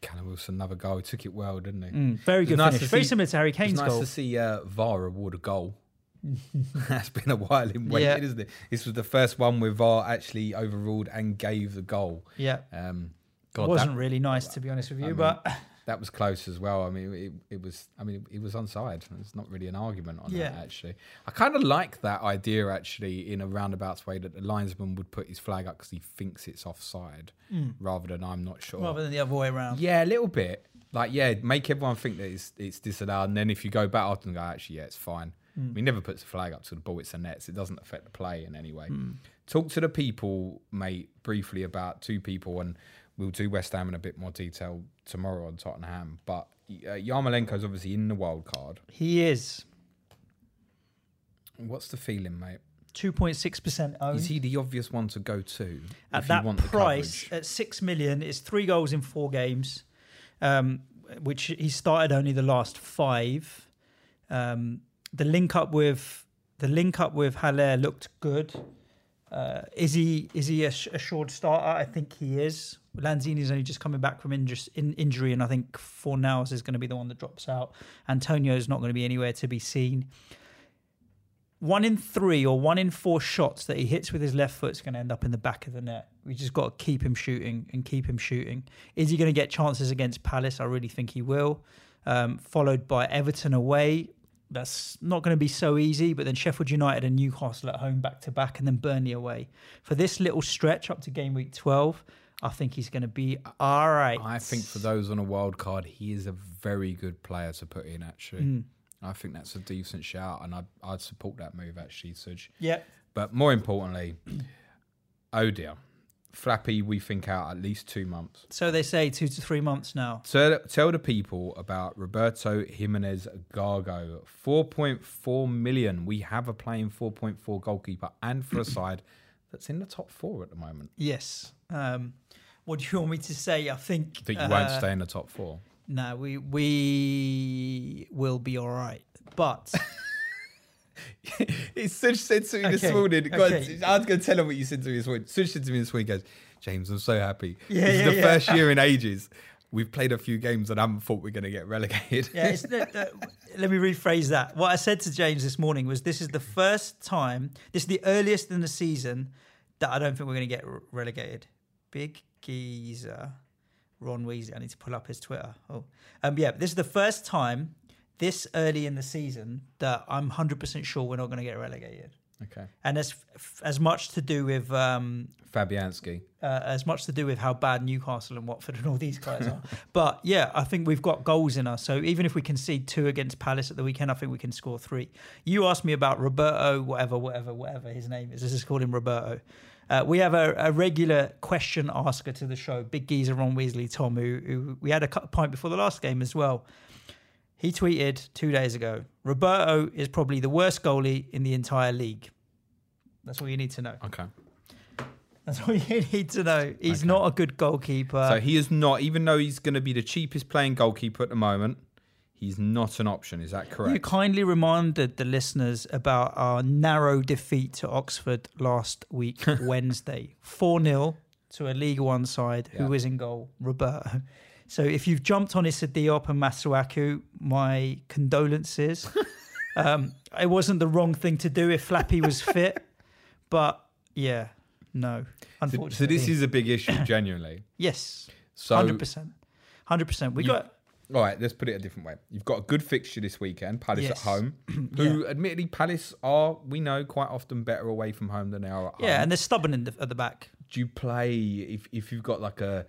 Callum Wilson, another goal. He took it well, didn't he? Mm, very good nice finish. to Very see- similar to Harry It's Kane's nice goal. to see uh, VAR award a goal. That's been a while in waiting, Yeah. isn't it? This was the first one where VAR actually overruled and gave the goal. Yeah. Um, It God, wasn't that- really nice, to be honest with you, I mean, but that was close as well. I mean, it, it was. I mean, it was onside. There's not really an argument on Yeah. that actually. I kind of like that idea actually in a roundabout way that the linesman would put his flag up because he thinks it's offside, hmm. rather than I'm not sure. rather than the other way around. Yeah, a little bit. Like, yeah, make everyone think that it's it's disallowed, and then if you go back after and go, actually, yeah, it's fine. Hmm. He never puts the flag up to the ball; it's the nets. It doesn't affect the play in any way. Hmm. Talk to the people, mate, briefly about two people, and we'll do West Ham in a bit more detail tomorrow on Tottenham. But uh, Yarmolenko's obviously in the wild card. He is What's the feeling, mate? 2.6% owned. Is he the obvious one to go to at that price at six million it's three goals in four games um, which he started only the last five um, the link up with the link up with Haller looked good uh, is he is he a sh- assured starter I think he is Lanzini's only just coming back from injus- in, injury and I think Fornals is going to be the one that drops out Antonio's not going to be anywhere to be seen one in three or one in four shots that he hits with his left foot is going to end up in the back of the net. We just got to keep him shooting and keep him shooting. Is he going to get chances against Palace? I really think he will. Um, followed by Everton away. That's not going to be so easy, but then Sheffield United and Newcastle at home back to back, and then Burnley away. For this little stretch up to game week 12, I think he's going to be all right. I think for those on a wild card, he is a very good player to put in. Actually, Mm. I think that's a decent shout, and I'd, I'd support that move actually, Suj. Yeah. But more importantly, oh dear, Flappy, we think out at least two months. So they say two to three months now. Tell, tell the people about Roberto Jimenez Gago, four point four million. We have a playing four point four goalkeeper, and for a side that's in the top four at the moment. Yes. Um, what do you want me to say? I think That you won't uh, stay in the top four. No, we we will be all right. But It's Suj said to me this morning. God, okay. I was going to tell him what you said to me this morning. Suj said to me this morning. He goes, James, I'm so happy. Yeah, this yeah, is the yeah. first year in ages. We've played a few games and I haven't thought we're going to get relegated. yeah, it's the, the, let me rephrase that. What I said to James this morning was, "This is the first time. This is the earliest in the season that I don't think we're going to get re- relegated." Big geezer, Ron Weasley. I need to pull up his Twitter. Oh, um, yeah. This is the first time this early in the season that I'm 100% sure we're not going to get relegated. Okay. And as as much to do with um, Fabianski. uh, as much to do with how bad Newcastle and Watford and all these guys are. But yeah, I think we've got goals in us. So even if we concede two against Palace at the weekend, I think we can score three. You asked me about Roberto, whatever, whatever, whatever his name is. This is just call him Roberto. Uh, we have a, a regular question asker to the show, Big Geezer Ron Weasley, Tom, who, who we had a point before the last game as well. He tweeted two days ago Roberto is probably the worst goalie in the entire league. That's all you need to know. Okay. That's all you need to know. He's Okay. not a good goalkeeper. so he is not, even though he's going to be the cheapest playing goalkeeper at the moment, he's not an option. Is that correct? you kindly reminded the listeners about our narrow defeat to Oxford last week, Wednesday. 4 0 to a League One side who Yeah. was in goal, Roberto. So if you've jumped on Issa Diop and Masuaku, my condolences. um, it wasn't the wrong thing to do if Flappy was fit, but yeah, no. So, Unfortunately. so this is a big issue, genuinely. Yes, So, 100%. 100%. We You- got. all right, let's put it a different way. You've got a good fixture this weekend, Palace at Yes. home, who admittedly Palace are, we know, quite often better away from home than they are at home. Yeah, and they're stubborn in the, at the back. do you play if if you've got like a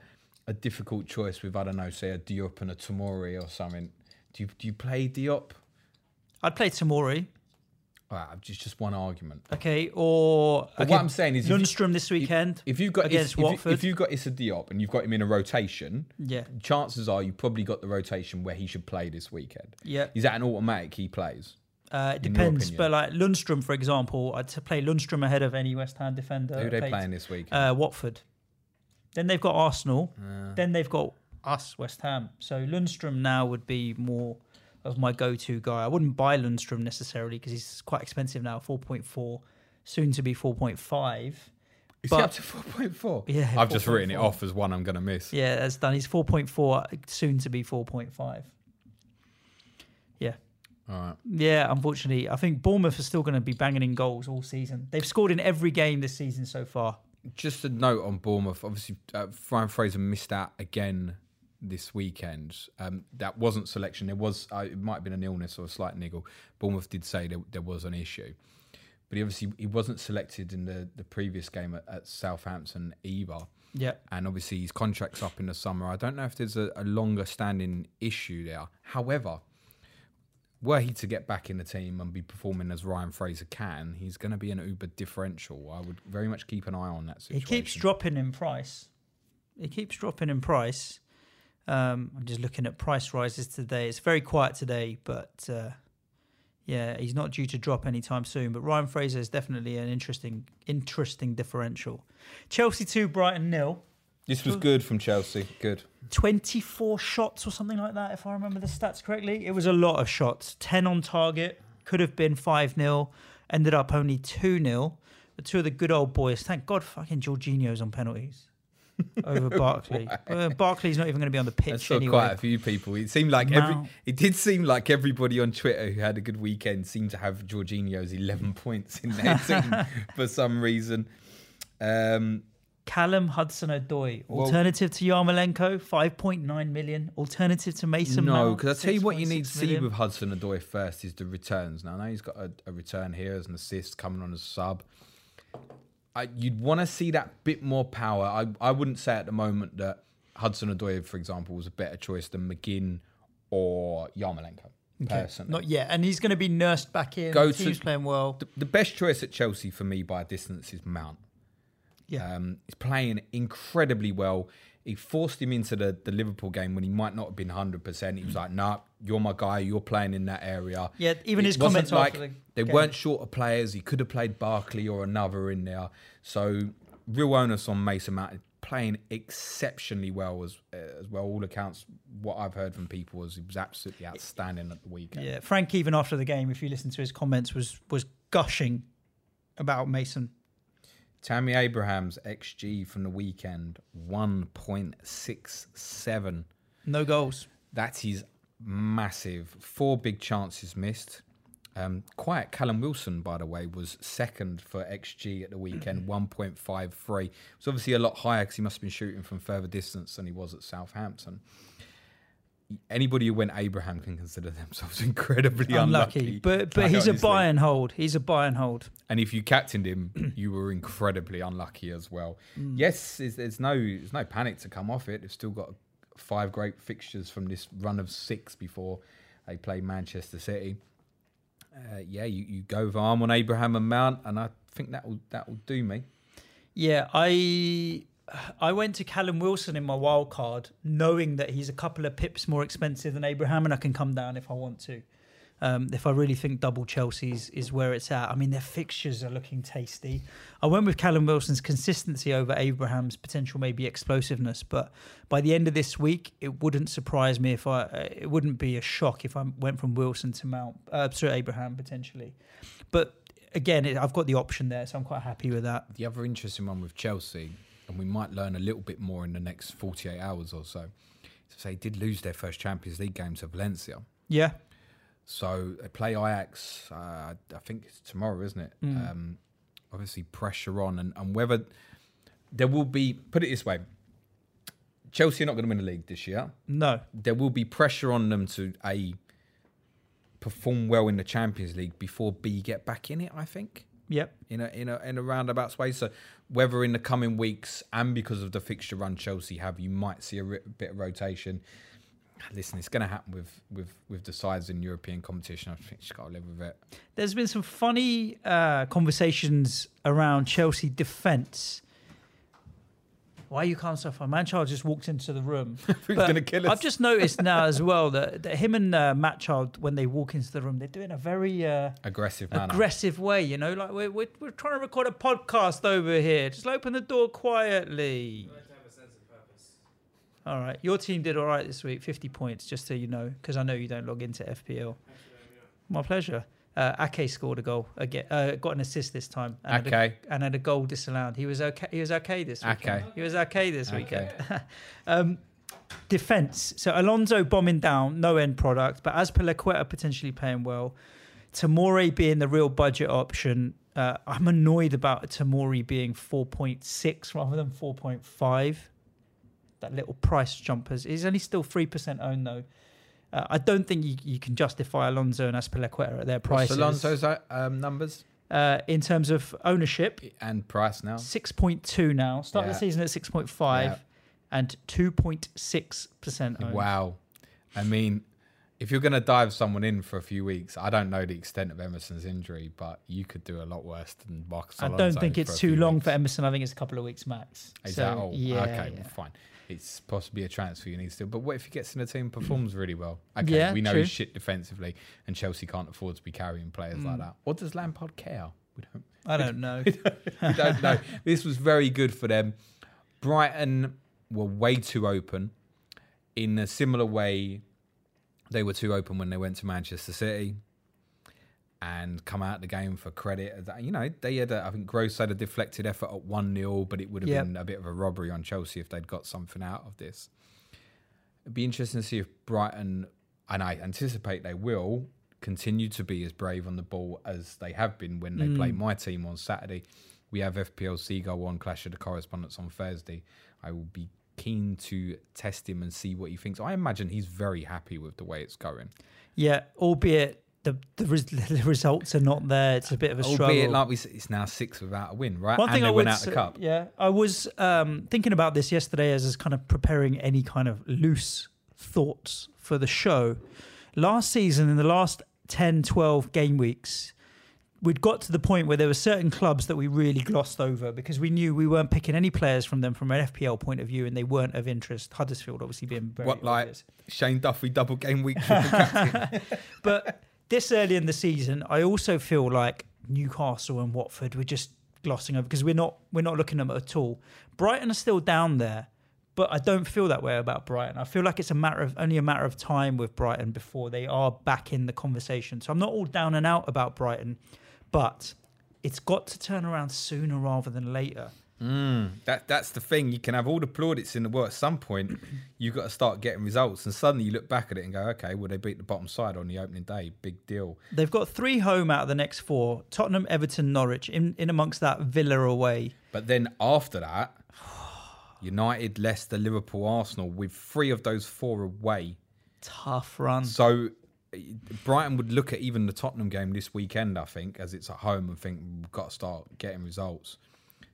a difficult choice with I don't know, say a Diop and a Tomori or something? Do you do you play Diop? I'd play Tamori, All right, just just one argument. okay, or But okay, what I'm saying is if you- Lundstram this weekend. If you've got against if, Watford. if you've got Issa Diop and you've got him in a rotation, yeah, chances are you probably got the rotation where he should play this weekend. yeah. Is that an automatic he plays? Uh, it depends, but like Lundstram, for example, I'd to play Lundstram ahead of any West Ham defender. Who are they playing this week? Uh, Watford. Then they've got Arsenal. Uh, Then they've got us, West Ham. So Lundstram now would be more of my go-to guy. I wouldn't buy Lundstram necessarily because he's quite expensive now, four point four, soon to be four point five. Is but- he up to four point four? Yeah, I've just written it off as one I'm going to miss. Yeah, that's done. He's 4.4, soon to be 4.5. Yeah. All right. Yeah, unfortunately, I think Bournemouth are still going to be banging in goals all season. They've scored in every game this season so far. Just a note on Bournemouth. Obviously, uh, Ryan Fraser missed out again this weekend. Um, that wasn't selection. There was uh, it might have been an illness or a slight niggle. Bournemouth did say there, there was an issue, but he obviously he wasn't selected in the, the previous game at, at Southampton either. Yeah. And obviously his contract's up in the summer. I don't know if there's a, a longer standing issue there. However, were he to get back in the team and be performing as Ryan Fraser can, he's going to be an uber differential. I would very much keep an eye on that He situation. keeps dropping in price. He keeps dropping in price. Um, I'm just looking at price rises today. It's very quiet today, but uh, yeah, he's not due to drop anytime soon. But Ryan Fraser is definitely an interesting, interesting differential. Chelsea two, Brighton nil. This was good from Chelsea. Good. 24 shots or something like that, if I remember the stats correctly. It was a lot of shots. 10 on target, could have been 5 0, ended up only 2 0. But two of the good old boys, thank God fucking Jorginho's on penalties over Barkley. Well, Barkley's not even going to be on the I pitch saw anyway. quite a few people. It seemed like every. It did seem like everybody on Twitter who had a good weekend seemed to have Jorginho's eleven points in their team for some reason. Um, Callum Hudson Odoi, Well- alternative to Yarmolenko, 5.9 million. Alternative to Mason no, because I tell you what, you need to see with Hudson Odoi first is the returns. Now, I know he's got a, a return here as an assist coming on as a sub. I, you'd want to see that bit more power. I, I wouldn't say at the moment that Hudson Odoi, for example, was a better choice than McGinn or Yarmolenko. Personally, Not yet, and he's going to be nursed back in. Go the to- playing well. the, the best choice at Chelsea for me by a distance is Mount. Yeah, Um, he's playing incredibly well. He forced him into the, the Liverpool game when he might not have been 100%. He was like, nah, you're my guy. You're playing in that area. Yeah, even It his comments like the They game. weren't short of players. He could have played Barkley or another in there. So, real onus on Mason Mount. Playing exceptionally well as as well. All accounts, what I've heard from people was he was absolutely outstanding at the weekend. Yeah, Frank even after the game, if you listen to his comments, was was gushing about Mason. Tammy Abraham's XG from the weekend, 1.67. No goals. That is massive. Four big chances missed. Um, quiet Callum Wilson, by the way, was second for XG at the weekend, 1.53. It's obviously a lot higher because he must have been shooting from further distance than he was at Southampton. Anybody who went Abraham can consider themselves incredibly Unlucky, unlucky. but but Like, he's a buy and hold. He's a buy and hold. And if you captained him, you were incredibly unlucky as well. Yes, there's, there's no there's no panic to come off it. They've still got five great fixtures from this run of six before they play Manchester City. Uh, yeah, you, you go with arm on Abraham and Mount, and I think that will that will do me. Yeah, I I went to Callum Wilson in my wild card, knowing that he's a couple of pips more expensive than Abraham, and I can come down if I want to. Um, if I really think double Chelsea's is where it's at. I mean, their fixtures are looking tasty. I went with Callum Wilson's consistency over Abraham's potential maybe explosiveness, but by the end of this week, it wouldn't surprise me if I. Uh, it wouldn't be a shock if I went from Wilson to Mount, uh, sorry, Abraham potentially. But again, it, I've got the option there, so I'm quite happy with that. The other interesting one with Chelsea, and we might learn a little bit more in the next 48 hours or so, is they did lose their first Champions League game to Valencia. Yeah, So they play Ajax. Uh, I think it's tomorrow, isn't it? Mm. Um, obviously, pressure on, and, and whether there will be. Put it this way: Chelsea are not going to win the league this year. no, There will be pressure on them to a perform well in the Champions League before B get back in it. I think yep. in a in a in a roundabout way. So whether in the coming weeks and because of the fixture run Chelsea have, you might see a ri- bit of rotation. Listen, it's going to happen with with with the sides in European competition. I think you got to live with it. There's been some funny uh, conversations around Chelsea defence. Why are you calm so far? Manchild just walked into the room. Who's going to kill us? I've just noticed now as well that, that him and uh, Manchild, when they walk into the room, they're doing a very uh, aggressive manner. aggressive way. You know, like we're, we're we're trying to record a podcast over here. Just open the door quietly. All right, your team did all right this week, fifty points, just so you know, because I know you don't log into FPL. My pleasure. Uh, Ake scored a goal again, uh, got an assist this time, and, had a, and had a goal disallowed. He was okay. He was okay this weekend. He was okay this Ake. weekend. um, defense. So Alonso bombing down, no end product, but Azpilicueta potentially playing well, Tomori being the real budget option. Uh, I'm annoyed about Tomori being 4.6 rather than 4.5. that little price jumpers. He's only still three percent owned though. Uh, I don't think you, you can justify Alonso and Azpilicueta at their What's prices. Alonso's uh, um, numbers uh, in terms of ownership, and price now? six point two now. Start the season at six point five, Yeah. and two point six percent owned. Wow. I mean, if you're going to dive someone in for a few weeks, I don't know the extent of Emerson's injury, but you could do a lot worse than Marcos I don't think it's too long weeks. for Emerson. I think it's a couple of weeks max. Is So, that all? Yeah, okay, yeah. well, fine. It's possibly a transfer you need to do. But what if he gets in a team and performs really well? Okay, Yeah, we know true. he's shit defensively, and Chelsea can't afford to be carrying players Mm. like that. Or does Lampard care? We don't, I don't know. we don't know. This was very good for them. Brighton were way too open. In a similar way, they were too open when they went to Manchester City and come out the game for credit. You know, they had, a, I think Gross had a deflected effort at 1 0, but it would have Yep. been a bit of a robbery on Chelsea if they'd got something out of this. It'd be interesting to see if Brighton, and I anticipate they will, continue to be as brave on the ball as they have been when they play mm. my team on Saturday. We have FPL Seagull on Clash of the Correspondents on Thursday. I will be keen to test him and see what he thinks. I imagine he's very happy with the way it's going. Yeah, albeit the the, res- the results are not there. It's a bit of a struggle. Albeit, like we it's now six without a win, right? One and thing they I went out the cup. Yeah, I was um, thinking about this yesterday as I was kind of preparing any kind of loose thoughts for the show. Last season, in the last 10, 12 game weeks, we'd got to the point where there were certain clubs that we really glossed over because we knew we weren't picking any players from them from an FPL point of view and they weren't of interest. Huddersfield obviously being very What, like obvious. Shane Duffy double game week? But this early in the season, I also feel like Newcastle and Watford we're just glossing over because we're not we're not looking at them at all. Brighton are still down there, but I don't feel that way about Brighton. I feel like it's a matter of only a matter of time with Brighton before they are back in the conversation. So I'm not all down and out about Brighton, but it's got to turn around sooner rather than later. Mm, that that's the thing. You can have all the plaudits in the world. At some point, you've got to start getting results, and suddenly you look back at it and go, "Okay, well they beat the bottom side on the opening day. Big deal." They've got three home out of the next four: Tottenham, Everton, Norwich. In in amongst that, Villa away. But then after that, United, Leicester, Liverpool, Arsenal, with three of those four away. Tough run. So Brighton would look at even the Tottenham game this weekend, I think, as it's at home, and think we've got to start getting results.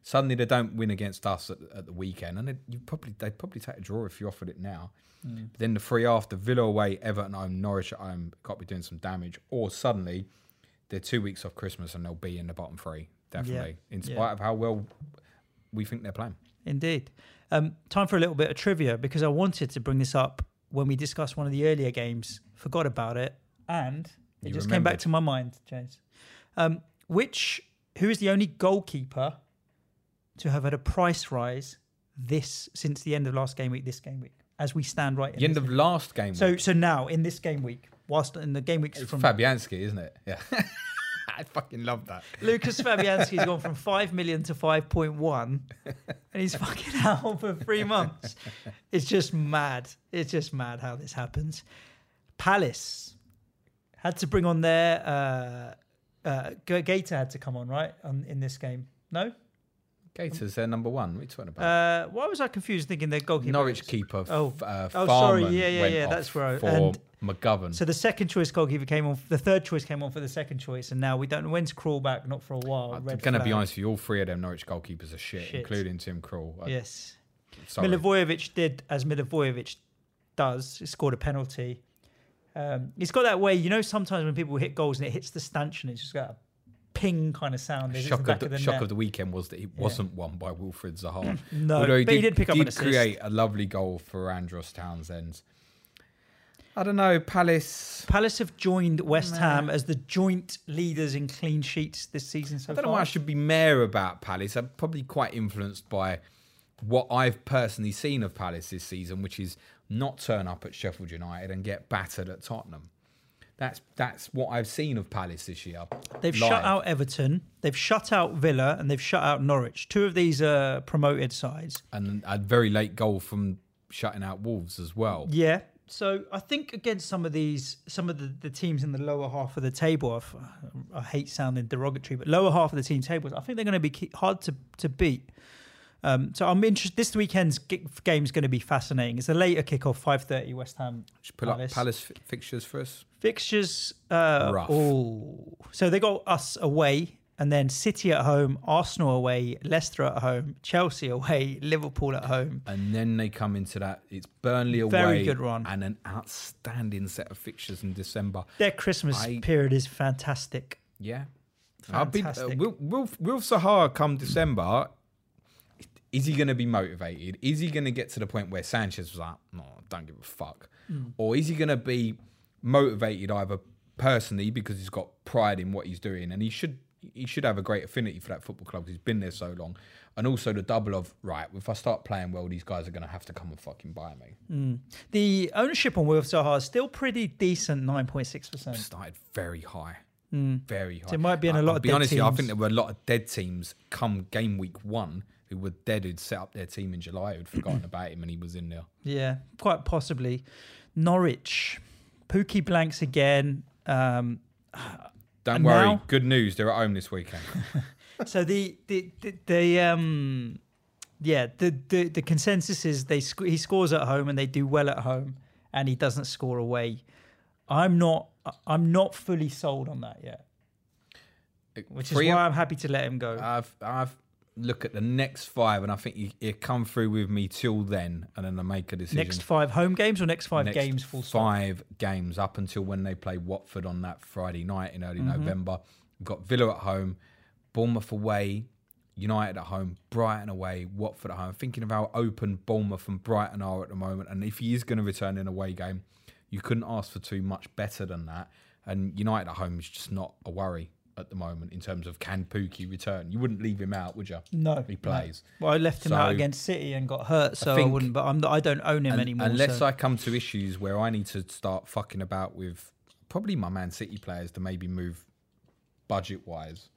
Suddenly they don't win against us at, at the weekend, and they'd, you probably they'd probably take a draw if you offered it now. But then the three after Villa away, Everton home, Norwich at home, got to be doing some damage. Or suddenly they're two weeks off Christmas and they'll be in the bottom three, definitely, in Yeah. spite of how well we think they're playing. Indeed. Um, time for a little bit of trivia because I wanted to bring this up when we discussed one of the earlier games. Forgot about it, and it You just came back to my mind, James. Um, which who is the only goalkeeper to have had a price rise this since the end of last game week? This game week, as we stand right. In The end of game. last game. so week, so now in this game week, whilst in the game weeks it's from Fabianski, isn't it? Yeah. I fucking love that. Lukasz Fabianski's gone from five million to five point one, and he's fucking out for three months. It's just mad. It's just mad how this happens. Palace had to bring on their uh, uh, Guaita had to come on right on, in this game. No, Guaita's, they're number one. What are you talking about? uh, why was I confused thinking their goalkeeper? Norwich keeper. Oh. uh, Oh, sorry. Yeah, yeah, yeah, that's where I- For and- McGovern. So the second choice goalkeeper came on. The third choice came on for the second choice, and now we don't know when to crawl back. Not for a while. I'm going to be honest with you, all three of them Norwich goalkeepers are shit, Shit. including Tim. I- Yes. Sorry. Milivojevic did as Milivojevic does. He scored a penalty. Um, he's got that way, you know. Sometimes when people hit goals and it hits the stanchion, it's just got a ping kind of sound. It hits the shock, of the, of the shock net. of the weekend was that it wasn't won by Wilfried Zaha. No, Although he but did, he did pick up an assist. create a lovely goal for Andros Townsend. I don't know, Palace. Palace have joined West Ham as the joint leaders in clean sheets this season so I don't know why I should be mayor about Palace. I'm probably quite influenced by what I've personally seen of Palace this season, which is not turn up at Sheffield United and get battered at Tottenham. That's that's what I've seen of Palace this year. They've live. shut out Everton, they've shut out Villa, and they've shut out Norwich. Two of these are promoted sides. and a very late goal from shutting out Wolves as well. Yeah. So I think against some of these, some of the, the teams in the lower half of the table, I've- I hate sounding derogatory, but lower half of the team tables, I think they're going to be hard to, to beat. Um, so I'm interested. This weekend's game is going to be fascinating. It's a later kickoff, five thirty. West Ham Just pull up Palace. Palace fi- fixtures for us. Fixtures. Uh, Rough. Oh, so they got us away, and then City at home, Arsenal away, Leicester at home, Chelsea away, Liverpool at home. And then they come into that. It's Burnley away. Very good run. And an outstanding set of fixtures in December. Their Christmas I- period is fantastic. Yeah. I'll be, uh, Fantastic. will, will, will Sahara come December? Is he going to be motivated? Is he going to get to the point where Sanchez was like, no, don't give a fuck? Mm. Or is he going to be motivated either personally because he's got pride in what he's doing and he should he should have a great affinity for that football club 'cause he's been there so long. And also the double of, right, if I start playing well, these guys are going to have to come and fucking buy me. Mm. The ownership on Will Zaha is still pretty decent, nine point six percent. started very high. Mm. Very high. So it might be in a lot I'll of be dead honest, I think there were a lot of dead teams come game week one who were dead who'd set up their team in July who'd forgotten about him and he was in there. Yeah, quite possibly. Norwich, Pukki blanks again. Um, Don't worry. now- Good news. They're at home this weekend. so the the the, the um yeah the, the the consensus is they sc- he scores at home and they do well at home and he doesn't score away. I'm not I'm not fully sold on that yet, which is why I'm happy to let him go. I've I've look at the next five and I think you, you come through with me till then and then I make a decision. next five home games or next five Next games full stop. five games up until when they play Watford on that Friday night in early Mm-hmm. November. We've got Villa at home, Bournemouth away, United at home, Brighton away, Watford at home. Thinking of how open Bournemouth and Brighton are at the moment, and if he is going to return in a away game, you couldn't ask for too much better than that. And United at home is just not a worry at the moment in terms of can Pukki return. You wouldn't leave him out, would you? No, he plays. no. Well, I left him out against City and got hurt, so I, think- wouldn't. But I'm I don't own him Un- anymore. Unless so. I come to issues where I need to start fucking about with probably my Man City players to maybe move budget wise.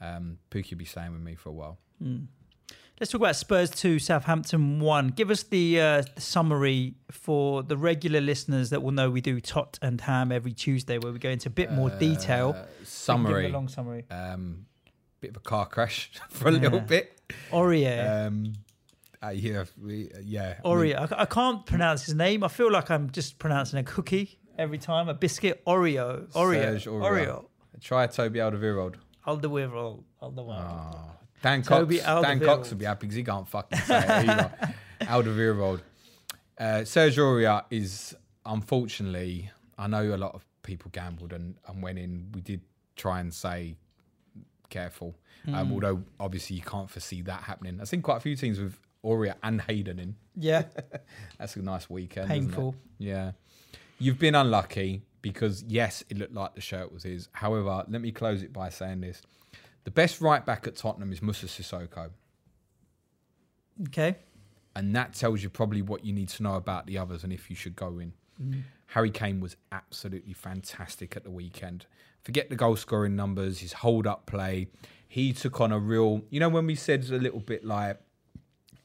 Um, Pukki will be staying with me for a while. Let's talk about Spurs 2, Southampton 1. Give us the, uh, the summary for the regular listeners that will know we do Tot and Ham every Tuesday, where we go into a bit more detail. Uh, Give summary. a long summary. Um, bit of a car crash for a little bit. Aurier. Um, uh, yeah, we, yeah. I mean, I, I can't pronounce his name. I feel like I'm just pronouncing a cookie every time. A biscuit. Oreo. Oreo. Serge. Oreo. Try Toby Alderweireld. Alderweireld. Alderweireld. Oh, Dan Toby Cox. Dan Cox would be happy because he can't fucking say it either. Alderweireld. Uh, Serge Aurier is unfortunately. I know a lot of people gambled and, and went in. We did try and say careful, Hmm. um, although obviously you can't foresee that happening. I've seen quite a few teams with Aurier and Hayden in. Yeah. That's a nice weekend. Painful. Yeah. You've been unlucky because, yes, it looked like the shirt was his. However, let me close it by saying this. The best right back at Tottenham is Moussa Sissoko. Okay. And that tells you probably what you need to know about the others and if you should go in. Mm-hmm. Harry Kane was absolutely fantastic at the weekend. Forget the goal scoring numbers, his hold up play. He took on a real, you know, when we said a little bit like,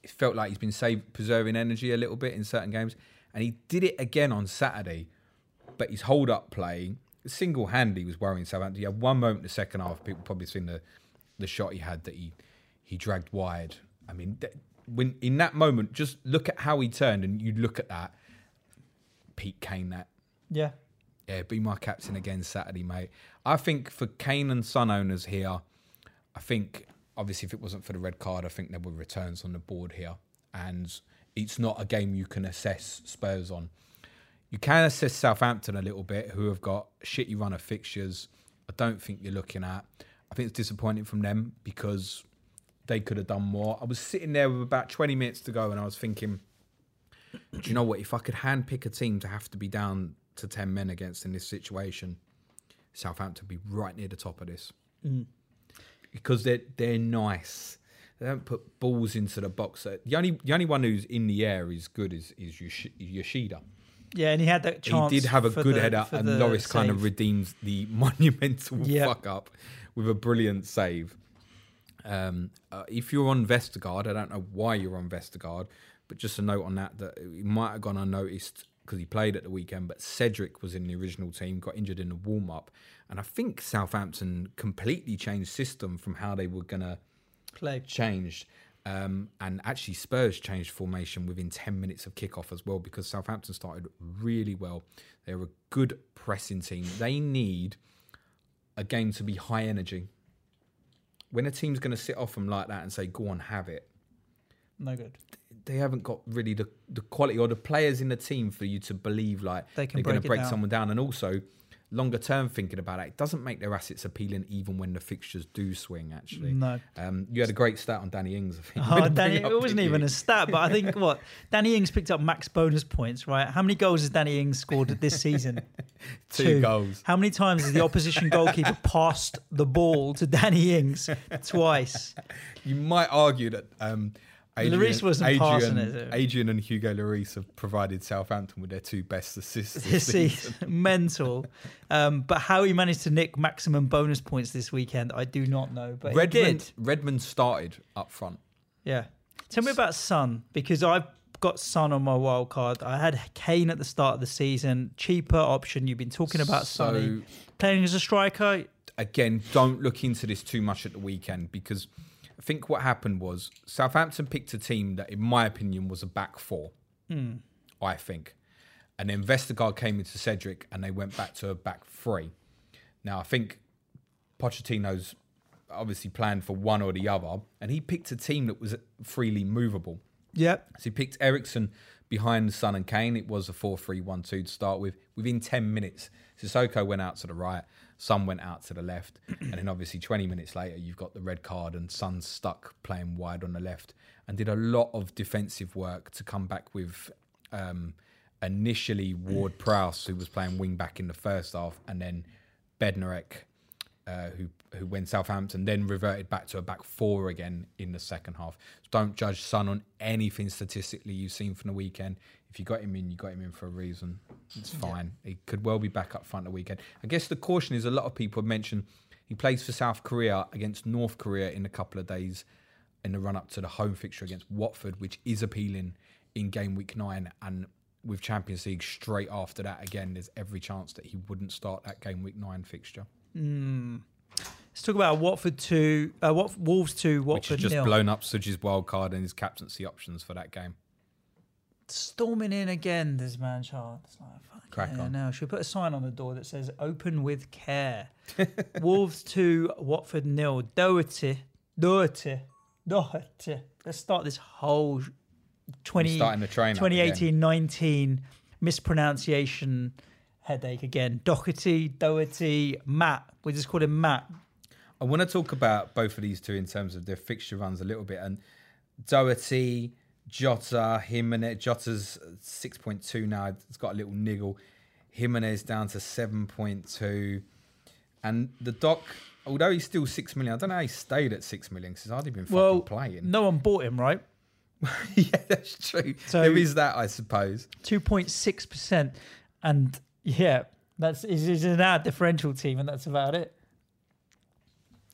it felt like he's been save, preserving energy a little bit in certain games. And he did it again on Saturday. But his hold up play, single handedly, was worrying Southampton. He had one moment in the second half, people probably seen the, the shot he had that he, he dragged wide. I mean, th- when in that moment, just look at how he turned and you look at that. Pete Kane, that Yeah. yeah, be my captain again Saturday, mate. I think for Kane and Son owners here, I think obviously if it wasn't for the red card, I think there were returns on the board here, and it's not a game you can assess Spurs on. You can assist Southampton a little bit, who have got a shitty run of fixtures. I don't think you're looking at. I think it's disappointing from them because they could have done more. I was sitting there with about 20 minutes to go, and I was thinking, do you know what? If I could handpick a team to have to be down to 10 men against in this situation, Southampton would be right near the top of this. Mm. Because they're, they're nice. They don't put balls into the box. The only, the only one who's in the air is good is, is Yoshi- Yoshida. Yeah, and he had that chance. He did have a good the- header, and the Lloris kind of redeems the monumental Yep. fuck up with a brilliant save. Um, uh, if you're on Vestergaard, I don't know why you're on Vestergaard, but just a note on that that he might have gone unnoticed because he played at the weekend. But Cedric was in the original team, got injured in the warm up, and I think Southampton completely changed system from how they were gonna play. changed. Um, and actually, Spurs changed formation within 10 minutes of kickoff as well because Southampton started really well. They're a good pressing team. They need a game to be high energy. When a team's going to sit off them like that and say, go on, have it, No good. they haven't got really the, the quality or the players in the team for you to believe like They can are going break to break down. someone down. And also, longer term thinking about it, it doesn't make their assets appealing even when the fixtures do swing, actually. No. Um, you had a great stat on Danny Ings, I think. Oh, Danny, up, it wasn't even you? a stat, but I think what Danny Ings picked up max bonus points, right? How many goals has Danny Ings scored this season? Two goals. How many times has the opposition goalkeeper passed the ball to Danny Ings? Twice. You might argue that um, Adrian, Lloris wasn't Adrian, passing it. Adrian and Hugo Lloris have provided Southampton with their two best assists this season. mental. Um, but how he managed to nick maximum bonus points this weekend, I do not know. But Redmond. Redmond started up front. Yeah. Tell me about Son because I've got Son on my wild card. I had Kane at the start of the season, cheaper option. You've been talking about So- Sonny playing as a striker. again, don't look into this too much at the weekend because I think what happened was Southampton picked a team that, in my opinion, was a back four. Hmm. I think. And then Vestergaard came into Cedric and they went back to a back three. Now, I think Pochettino's obviously planned for one or the other, and he picked a team that was freely movable. Yep. So he picked Eriksen behind Son and Kane. It was a 4 3 1 2 to start with. Within 10 minutes, Sissoko went out to the right, Son went out to the left. and then obviously 20 minutes later, you've got the red card and Son stuck playing wide on the left and did a lot of defensive work to come back with um, initially Ward Prowse, who was playing wing back in the first half, and then Bednarek uh, who who when Southampton then reverted back to a back four again in the second half. So don't judge Son on anything statistically you've seen from the weekend. If you got him in, you got him in for a reason. It's fine. He could well be back up front the weekend. I guess the caution is a lot of people have mentioned he plays for South Korea against North Korea in a couple of days in the run up to the home fixture against Watford, which is appealing in game week nine and. With Champions League straight after that, again, there's every chance that he wouldn't start that game week nine fixture. Let's talk about Watford two, uh, Wat- Wolves two, which Watford has just nil. blown up Suj's wild card and his captaincy options for that game. Storming in again, this man child. It's like, fuck Crack yeah, on. Now, should we put a sign on the door that says "Open with care"? Wolves two, Watford nil. Doherty, Doherty, Doherty. Let's start this whole 20, starting the train up 2018-19 mispronunciation headache again. Doherty, Doherty, Matt. We just call him Matt. I want to talk about both of these two in terms of their fixture runs a little bit. And Doherty, Jota, Jimenez. Jota's 6.2 now. It's got a little niggle. Jimenez down to 7.2. And the doc, although he's still 6 million, I don't know how he stayed at 6 million because he's hardly been fucking Well, playing. no one bought him, right? yeah, that's true. So- there is that, I suppose. two point six percent, and yeah, that's is is an our differential team, and that's about it.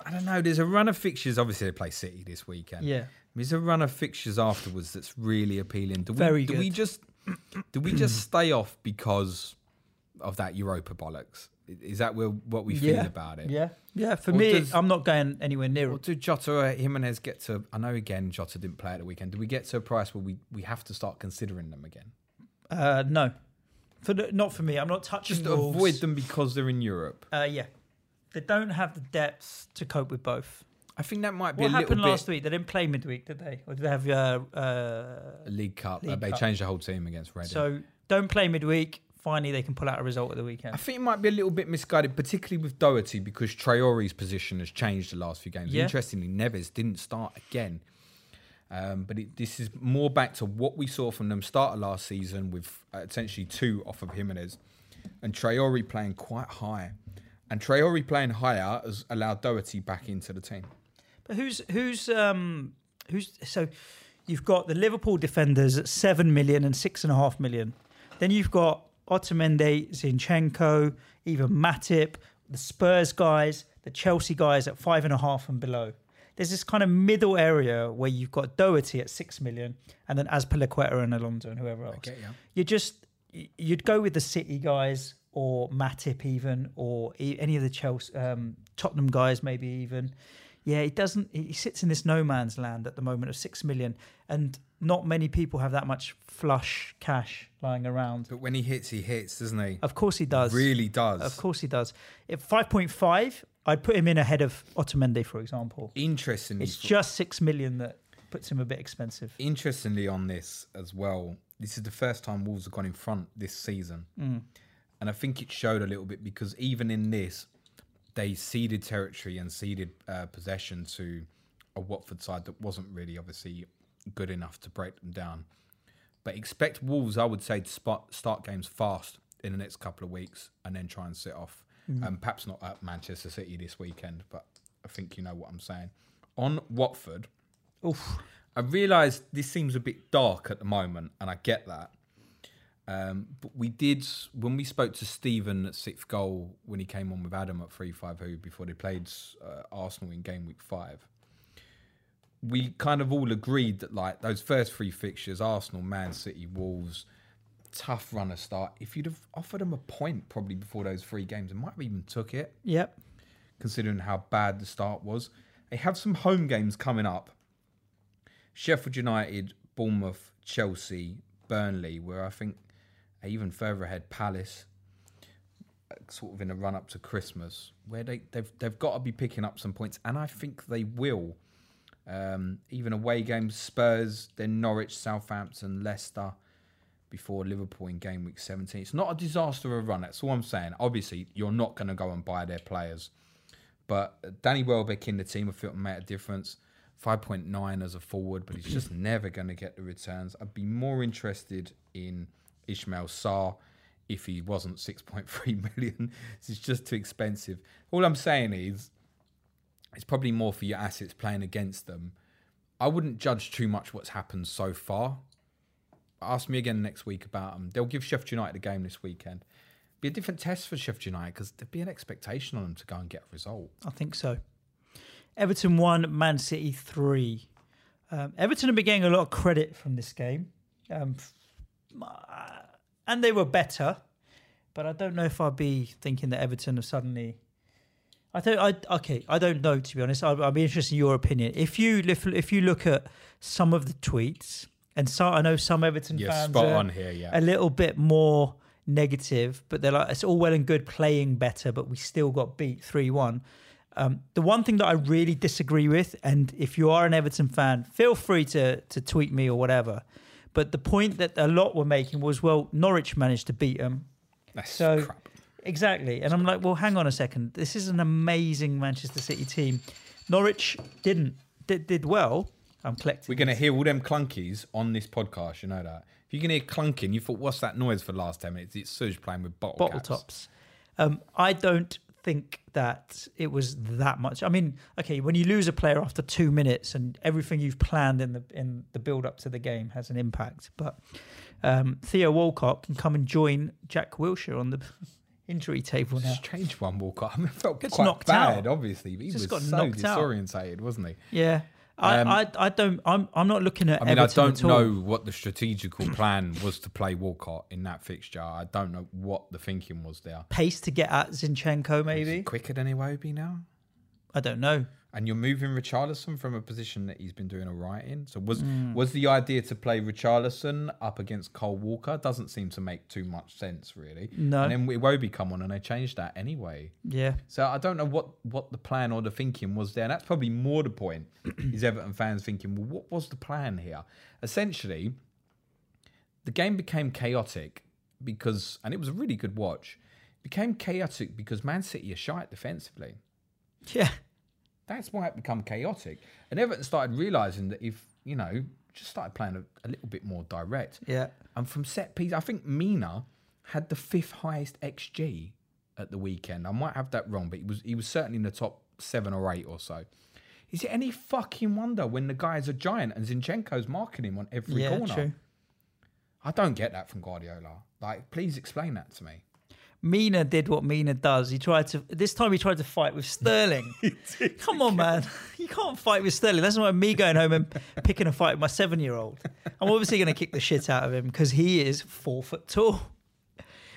I don't know. There's a run of fixtures. Obviously, they play City this weekend. Yeah. There's a run of fixtures afterwards that's really appealing. Do we, Very do we just do we just stay off because of that Europa bollocks? Is that where, what we feel yeah. about it? Yeah, yeah. For Or me, does- I'm not going anywhere near it. do Jota or Jimenez get to? I know again Jota didn't play at the weekend. Do we get to a price where we, we have to start considering them again? Uh, no, for the, not for me. I'm not touching. Just Wolves. avoid them because they're in Europe. Uh, yeah, they don't have the depth to cope with both. I think that might be What a happened little last bit week? They didn't play midweek, did they? Or did they have uh, uh, League Cup. League they Cup. changed the whole team against Reading. so don't play midweek. Finally, they can pull out a result at the weekend. I think it might be a little bit misguided, particularly with Doherty, because Traore's position has changed the last few games. Yeah. Interestingly, Neves didn't start again. Um, but it, this is more back to what we saw from them start of last season with uh, essentially two off of Jimenez and Traore playing quite high. And Traore playing higher has allowed Doherty back into the team. But who's who's um who's so you've got the Liverpool defenders at seven million and six and a half million. Then you've got Otamendi, Zinchenko, even Matip, the Spurs guys, the Chelsea guys at five and a half and below. There's this kind of middle area where you've got Doherty at six million, and then Azpilicueta and Alonso and whoever else. get ya. You just you'd go with the City guys or Matip even, or any of the Chelsea, um, Tottenham guys maybe even. Yeah, he doesn't. He sits in this no man's land at the moment of six million, and not many people have that much flush cash lying around. But when he hits, he hits, doesn't he? Of course he does. Really does. Of course he does. If five point five, I'd put him in ahead of Otamendi, for example. Interestingly, It's just six million that puts him a bit expensive. interestingly on this as well. This is the first time Wolves have gone in front this season, Mm. and I think it showed a little bit because even in this, they ceded territory and ceded uh, possession to a Watford side that wasn't really obviously good enough to break them down. But expect Wolves, I would say, to spot, start games fast in the next couple of weeks and then try and sit off. Um, perhaps not at Manchester City this weekend, but I think you know what I'm saying. On Watford, Oof. I realise this seems a bit dark at the moment, and I get that. Um, but we did when we spoke to Stephen at sixth goal when he came on with Adam at three five who before they played uh, Arsenal in game week five. We kind of all agreed that like those first three fixtures, Arsenal, Man City, Wolves, tough runner start. If you'd have offered them a point probably before those three games, they might have even took it Yep. considering how bad the start was. They have some home games coming up Sheffield United, Bournemouth, Chelsea, Burnley, where I think even further ahead, Palace, uh, sort of in a run up to Christmas, where they, they've, they've got to be picking up some points, and I think they will. Um, even away games, Spurs, then Norwich, Southampton, Leicester, before Liverpool in game week 17. It's not a disaster of a run. That's all I'm saying. Obviously, you're not going to go and buy their players. But Danny Welbeck in the team, I feel made a difference. 5.9 as a forward, but he's just never going to get the returns. I'd be more interested in Ishmael Sarr if he wasn't 6.3 million. It's just too expensive. All I'm saying is, it's probably more for your assets playing against them. I wouldn't judge too much what's happened so far. Ask me again next week about them. They'll give Sheffield United a game this weekend. Be a different test for Sheffield United because there'd be an expectation on them to go and get a result. I think so. Everton one, Man City three. Um, Everton have been getting a lot of credit from this game, um, uh, and they were better. But I don't know if I'd be thinking that Everton have suddenly. I don't. I okay. I don't know to be honest. I'll, I'll be interested in your opinion. If you if, if you look at some of the tweets, and so I know some Everton Yeah, fans spot are on here. Yeah, a little bit more negative, but they're like, it's all well and good playing better, but we still got beat 3 1. Um, the one thing that I really disagree with, and if you are an Everton fan, feel free to, to tweet me or whatever. But the point that a lot were making was, well, Norwich managed to beat them. That's so- crap. Exactly. And I'm like, well, hang on a second. This is an amazing Manchester City team. Norwich didn't, did, did well. I'm collecting. We're going to hear all them clunkies on this podcast. You know that. If you can hear clunking, you thought, what's that noise for the last 10 minutes? It's Suj playing with bottle, bottle caps. tops. Um, I don't think that it was that much. I mean, okay, when you lose a player after two minutes and everything you've planned in the in the build up to the game has an impact, but um, Theo Walcott can come and join Jack Wilshere on the injury table now. Just change one Walcott. I mean, it felt Gets quite knocked bad, out. obviously. But he Just was got so knocked out. disorientated, wasn't he? Yeah, Um, I, I don't. I'm I'm not looking at. I mean, Everton I don't know what the strategical plan was to play Walcott in that fixture. I don't know what the thinking was there. pace to get at Zinchenko. Is Maybe he quicker than Iwobi now? I don't know. And you're moving Richarlison from a position that he's been doing all right in. So was Mm. was the idea to play Richarlison up against Kyle Walker? Doesn't seem to make too much sense, really. No. And then Iwobi come on and they changed that anyway. Yeah, So I don't know what, what the plan or the thinking was there. And that's probably more the point. is Everton fans thinking, well, what was the plan here? Essentially, the game became chaotic because, and it was a really good watch. Became chaotic because Man City are shite defensively. yeah. That's why it became chaotic. And Everton started realizing that if you know, just started playing a, a little bit more direct. Yeah. And from set piece, I think Mina had the fifth highest XG at the weekend. I might have that wrong, but he was he was certainly in the top seven or eight or so. Is it any fucking wonder when the guy is a giant and Zinchenko's marking him on every Yeah, corner? true. I don't get that from Guardiola. Like, please explain that to me. Mina did what Mina does. He tried to this time he tried to fight with Sterling. Come on, man. You can't fight with Sterling. That's why me going home and picking a fight with my seven year old. I'm obviously gonna kick the shit out of him because he is four foot tall.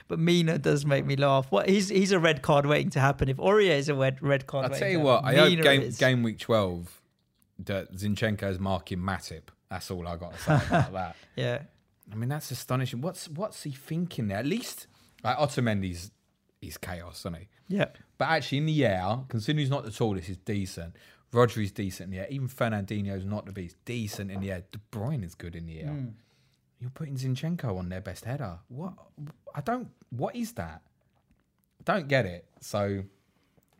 but Mina does make me laugh. What he's he's a red card waiting to happen. If Aurier is a red red card, I'll tell you what. I happen, hope game is. game week twelve that Zinchenko's marking Matip. That's all I got to say about that. Yeah, I mean, that's astonishing. What's what's he thinking there? At least like Otamendi's he's chaos, isn't he? yeah. But actually, in the air, considering he's not the tallest, he's decent. Rodri's decent in the air. Even Fernandinho's not the beast. Decent in the air. De Bruyne is good in the air. Hmm. You're putting Zinchenko on their best header. What? I don't. What is that? Don't get it. So,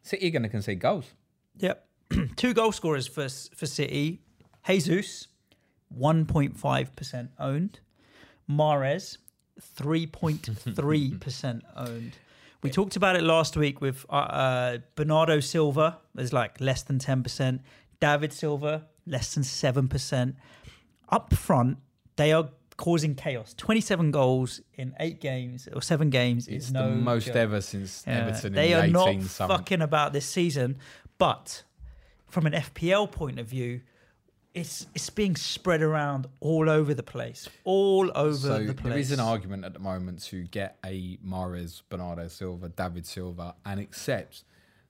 City are going to concede goals. Yep. Two goal scorers for for City. Jesus, 1.5% owned. Mahrez, 3.3% owned. We talked about it last week with uh, uh, Bernardo Silva, there's like less than 10%. David Silva, less than 7%. Up front, they are causing chaos. 27 goals in eight games or seven games It's is no the most joke. ever since Yeah, Everton they in are the not 18 something. fucking about this season, but from an FPL point of view, it's it's being spread around all over the place, all over So the place. there is an argument at the moment to get a Mahrez, Bernardo Silva, David Silva, and accept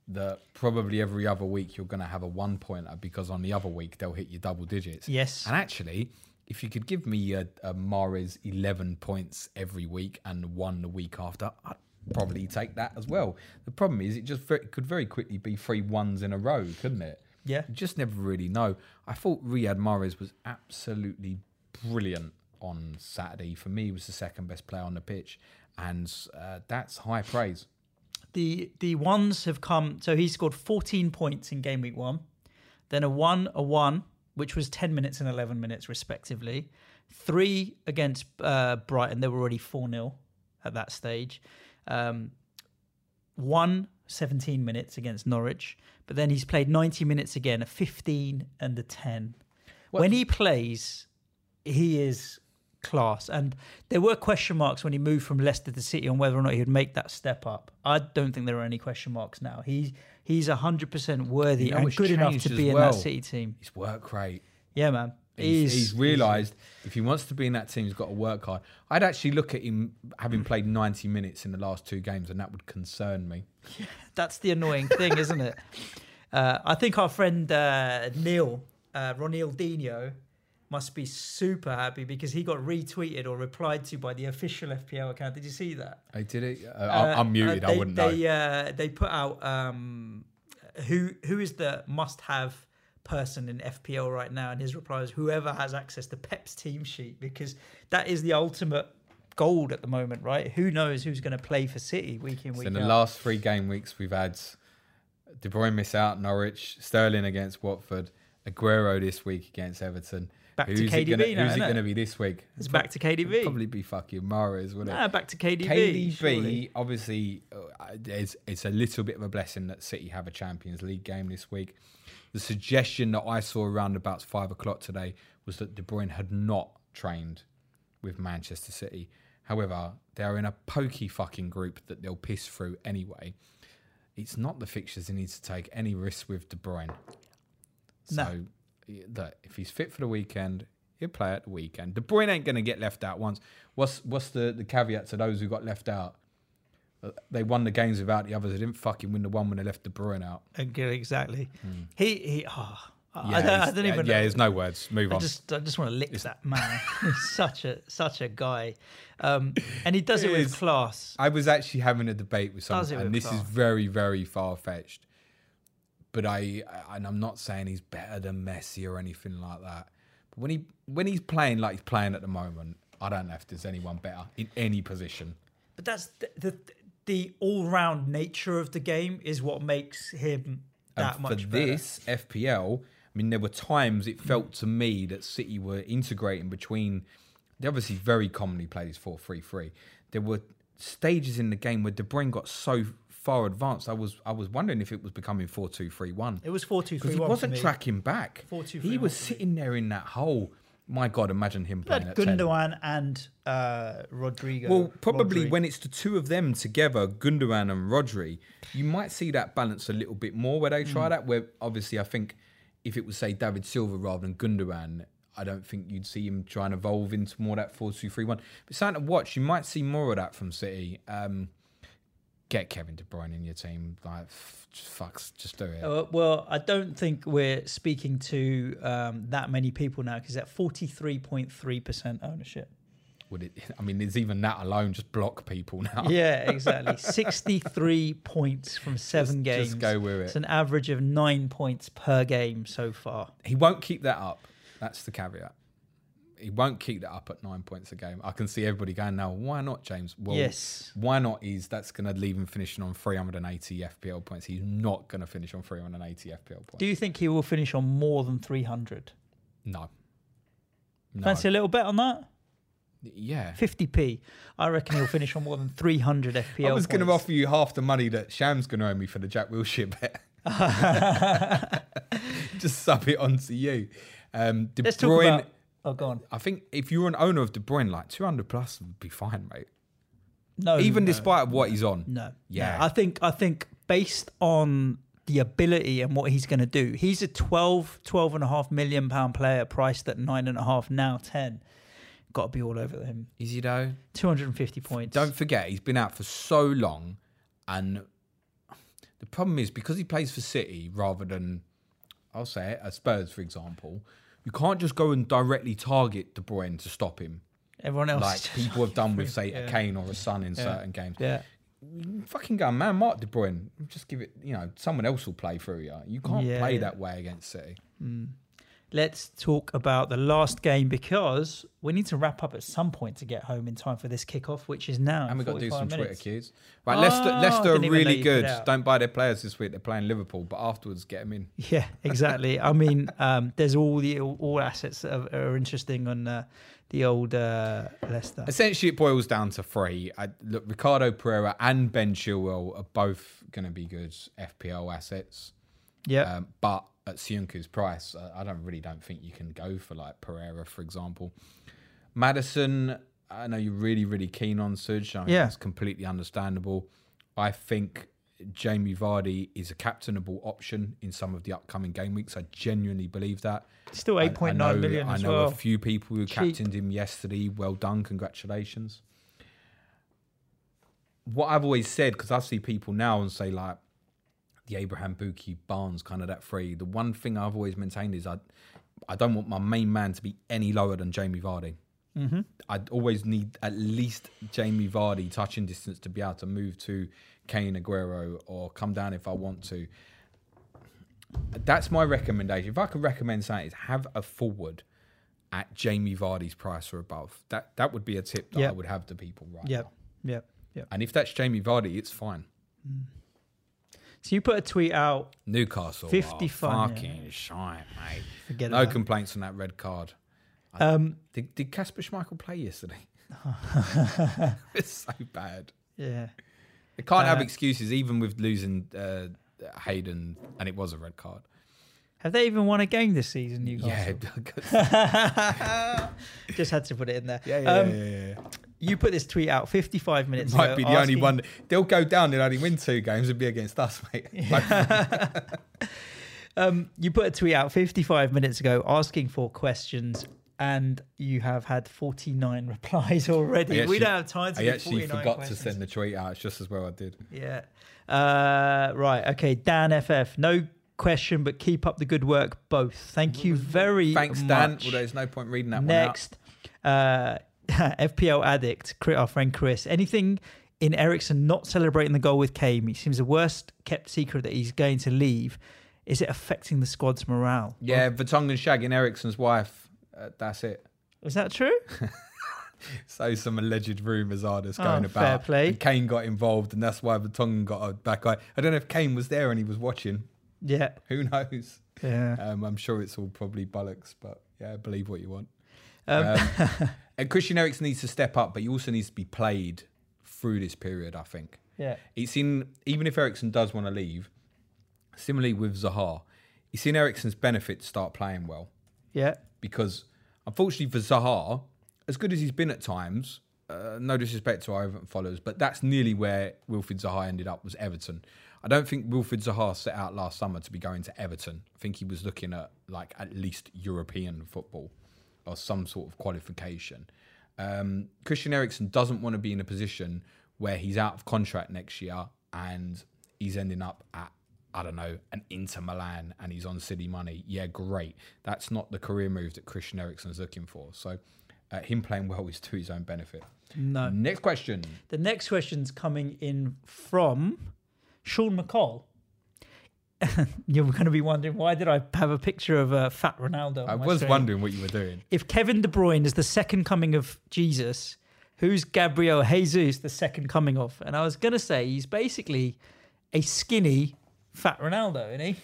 that probably every other week you're going to have a one pointer because on the other week they'll hit you double digits. Yes. And actually, if you could give me a, a Mahrez 11 points every week and one the week after, I'd probably take that as well. The problem is it just very, could very quickly be three ones in a row, couldn't it? Yeah. You just never really know. I thought Riyad Mahrez was absolutely brilliant on Saturday. For me, he was the second best player on the pitch, and uh, that's high praise. the the ones have come. So he scored 14 points in game week one, then a one, a one, which was 10 minutes and 11 minutes respectively. Three against uh, Brighton. They were already 4 0 at that stage. Um, one 17 minutes against Norwich, but then he's played 90 minutes again, a 15 and a 10. when he plays, he is class. And there were question marks when he moved from Leicester to City on whether or not he would make that step up. I don't think there are any question marks now. He he's 100% worthy You know and good enough to be in that City team. His work rate. Yeah, man. He's, he's realised if he wants to be in that team, he's got to work hard. I'd actually look at him having played 90 minutes in the last two games, and that would concern me. That's the annoying thing, isn't it? Uh, I think our friend uh, Neil, uh, Ronil Dino, must be super happy because he got retweeted or replied to by the official FPL account. Did you see that? I did it. Uh, Uh, I'm- I'm muted. uh, they, I wouldn't they, know. Uh, they put out um, who who is the must-have person in FPL right now, and his reply is whoever has access to Pep's team sheet because that is the ultimate gold at the moment, right? Who knows who's going to play for City week in So week in the out? last three game weeks, we've had De Bruyne miss out Norwich, Sterling against Watford, Aguero this week against Everton. Back to who's it KDB gonna, now, Who's it going to be this week? It's back to KDB. it'd Probably be fucking Mahrez, wouldn't it? Back to KDB. KDB, surely. obviously, uh, it's, it's a little bit of a blessing that City have a Champions League game this week. The suggestion that I saw around about five o'clock today was that De Bruyne had not trained with Manchester City. However, they're in a pokey fucking group that they'll piss through anyway. It's not the fixtures he needs to take any risks with De Bruyne. So, No. that if he's fit for the weekend, he'll play at the weekend. De Bruyne ain't going to get left out once. What's what's the, the caveat to those who got left out? Uh, They won the games without the others. They didn't fucking win the one when they left De Bruyne out. Exactly. He he. Oh. Yeah, I don't, I don't yeah, even. Yeah, know. there's no words. Move I on. just I just want to lick that man. He's such a such a guy, um, and he does it It with is. class. I was actually having a debate with someone, and this is very, very far fetched. But I, and I'm not saying he's better than Messi or anything like that. But when he when he's playing like he's playing at the moment, I don't know if there's anyone better in any position. But that's the the, the all round nature of the game is what makes him that And much for better. this FPL, I mean, there were times it felt to me that City were integrating between. They obviously very commonly play this 4 3 3. There were stages in the game where De Bruyne got so far advanced. I was I was wondering if it was becoming 4 2 3 1. It was four two Because three he wasn't tracking back. 4-2-3-1 he was sitting there in that hole. My God, imagine him playing at 10. Gundogan and uh, Rodrigo. Well, probably Rodri. when it's the two of them together, Gundogan and Rodri, you might see that balance a little bit more where they Mm. try that. Where obviously, I think if it was say David Silva rather than Gundogan, I don't think you'd see him try and evolve into more that 4 2 3 1. But something to watch, you might see more of that from City. Um, get Kevin De Bruyne in your team. Like, fucks, just do it. Uh, well, I don't think we're speaking to um, that many people now because at forty three point three percent ownership. Would it? I mean, there's even that alone. Just block people now. Yeah, exactly. Sixty three points from seven Just- games. just go with it. It's an average of nine points per game so far. He won't keep that up. That's the caveat. He won't keep that up at nine points a game. I can see everybody going now. Why not, James? Well, Yes. Why not? Is that's going to leave him finishing on 380 FPL points. He's not going to finish on 380 FPL points. Do you think he will finish on more than three hundred? no. No. Fancy a little bet on that? Yeah. 50p. I reckon he'll finish on more than 300 FPL. I was going to offer you half the money that Sham's going to owe me for the Jack Wilshere bet. Just sub it onto you. Um, De Let's talk about. Oh, go on. I think if you're an owner of De Bruyne, like 200 plus would be fine, mate. No, Even no, despite what he's on. no. Yeah. no. I think I think based on the ability and what he's going to do, he's a 12, 12 and a half million pound player priced at nine and a half now ten. Got to be all over him. Is he though? 250 points. Don't forget, he's been out for so long, and the problem is because he plays for City rather than, I'll say it, at Spurs, for example. You can't just go and directly target De Bruyne to stop him, Everyone else. like people have done with, say, Yeah. a Kane or a Son in certain games. yeah. Fucking go, man, Mark De Bruyne. Just give it, you know, someone else will play through you. You can't Yeah, play yeah. that way against City. Mm. Let's talk about the last game because we need to wrap up at some point to get home in time for this kickoff, which is now. And we've got to do some minutes. Twitter cues. Right, Leicester, Oh, Leicester are didn't even know really good. Don't buy their players this week. They're playing Liverpool, but afterwards get them in. Yeah, exactly. I mean, um, there's all the all assets that are, are interesting on uh, the old uh, Leicester. Essentially, it boils down to three. I, look, Ricardo Pereira and Ben Chilwell are both going to be good FPL assets. Yeah, Um, but at Soyuncu's price, I don't really don't think you can go for like Pereira, for example. Maddison, I know you're really, really keen on Suj. I mean, Yeah. It's completely understandable. I think Jamie Vardy is a captainable option in some of the upcoming game weeks. I genuinely believe that. still eight point nine million. I know- million I know well. a few people who Cheap. captained him yesterday. Well done, congratulations. What I've always said, because I see people now and say like the Abraham Pukki Barnes kind of that three. The one thing I've always maintained is I, I don't want my main man to be any lower than Jamie Vardy. Mm-hmm. I'd always need at least Jamie Vardy touching distance to be able to move to Kane Aguero or come down if I want to. That's my recommendation. If I could recommend something, is have a forward at Jamie Vardy's price or above. That that would be a tip that Yep. I would have to people right Yep, now. yep, yep. And if that's Jamie Vardy, it's fine. So you put a tweet out. Newcastle, 50 50 fun, yeah. shite, mate. Forget no about complaints on that red card. Um, Did did Kasper Schmeichel play yesterday? it's so bad. yeah, They can't have Uh, excuses, even with losing uh, Hayden, and it was a red card. have they even won a game this season? Newcastle. Yeah, just had to put it in there. yeah, yeah, Um, yeah, yeah, yeah. You put this tweet out 55 minutes Might ago. be the only one. They'll go down. They'll only win two games. It'd be against us, mate. Um, you put a tweet out 55 minutes ago asking for questions, and you have had 49 replies already. I we don't have time to I do actually 49 forgot questions. to send the tweet out. It's just as well I did. Yeah. Uh, right. Okay. Dan FF. No question, but keep up the good work, both. Thank you very Thanks, much. Thanks, Dan. Although there's no point reading that one out. Next, uh, FPL addict, our friend Chris. Anything in Eriksen not celebrating the goal with Kane? He seems the worst kept secret that he's going to leave. Is it affecting the squad's morale? Yeah, Vertonghen shagging Eriksen's wife. Uh, that's it. Is that true? So some alleged rumours are that's Oh, going fair about. play. And Kane got involved, and that's why Vertonghen got a back eye. I don't know if Kane was there and he was watching. yeah. Who knows? Yeah. Um, I'm sure it's all probably bollocks, but yeah, believe what you want. Um, Um, and Christian Eriksen needs to step up, but he also needs to be played through this period. I think yeah. it's in even if Eriksen does want to leave. Similarly with Zaha, he's seen Eriksen's benefit to start playing well Yeah. because unfortunately for Zaha, as good as he's been at times, uh, no disrespect to our Everton followers, but that's nearly where Wilfried Zaha ended up was Everton. I don't think Wilfried Zaha set out last summer to be going to Everton. I think he was looking at like at least European football. Or some sort of qualification. Um, Christian Eriksen doesn't want to be in a position where he's out of contract next year and he's ending up at I don't know an Inter Milan and he's on city money. Yeah, great. That's not the career move that Christian Eriksen's looking for. So uh, him playing well is to his own benefit. No. Next question. The next question's coming in from Sean McCall. You're going to be wondering why did I have a picture of a fat Ronaldo? on I was screen? wondering what you were doing. if Kevin De Bruyne is the second coming of Jesus, who's Gabriel Jesus the second coming of? And I was going to say he's basically a skinny fat Ronaldo, isn't he?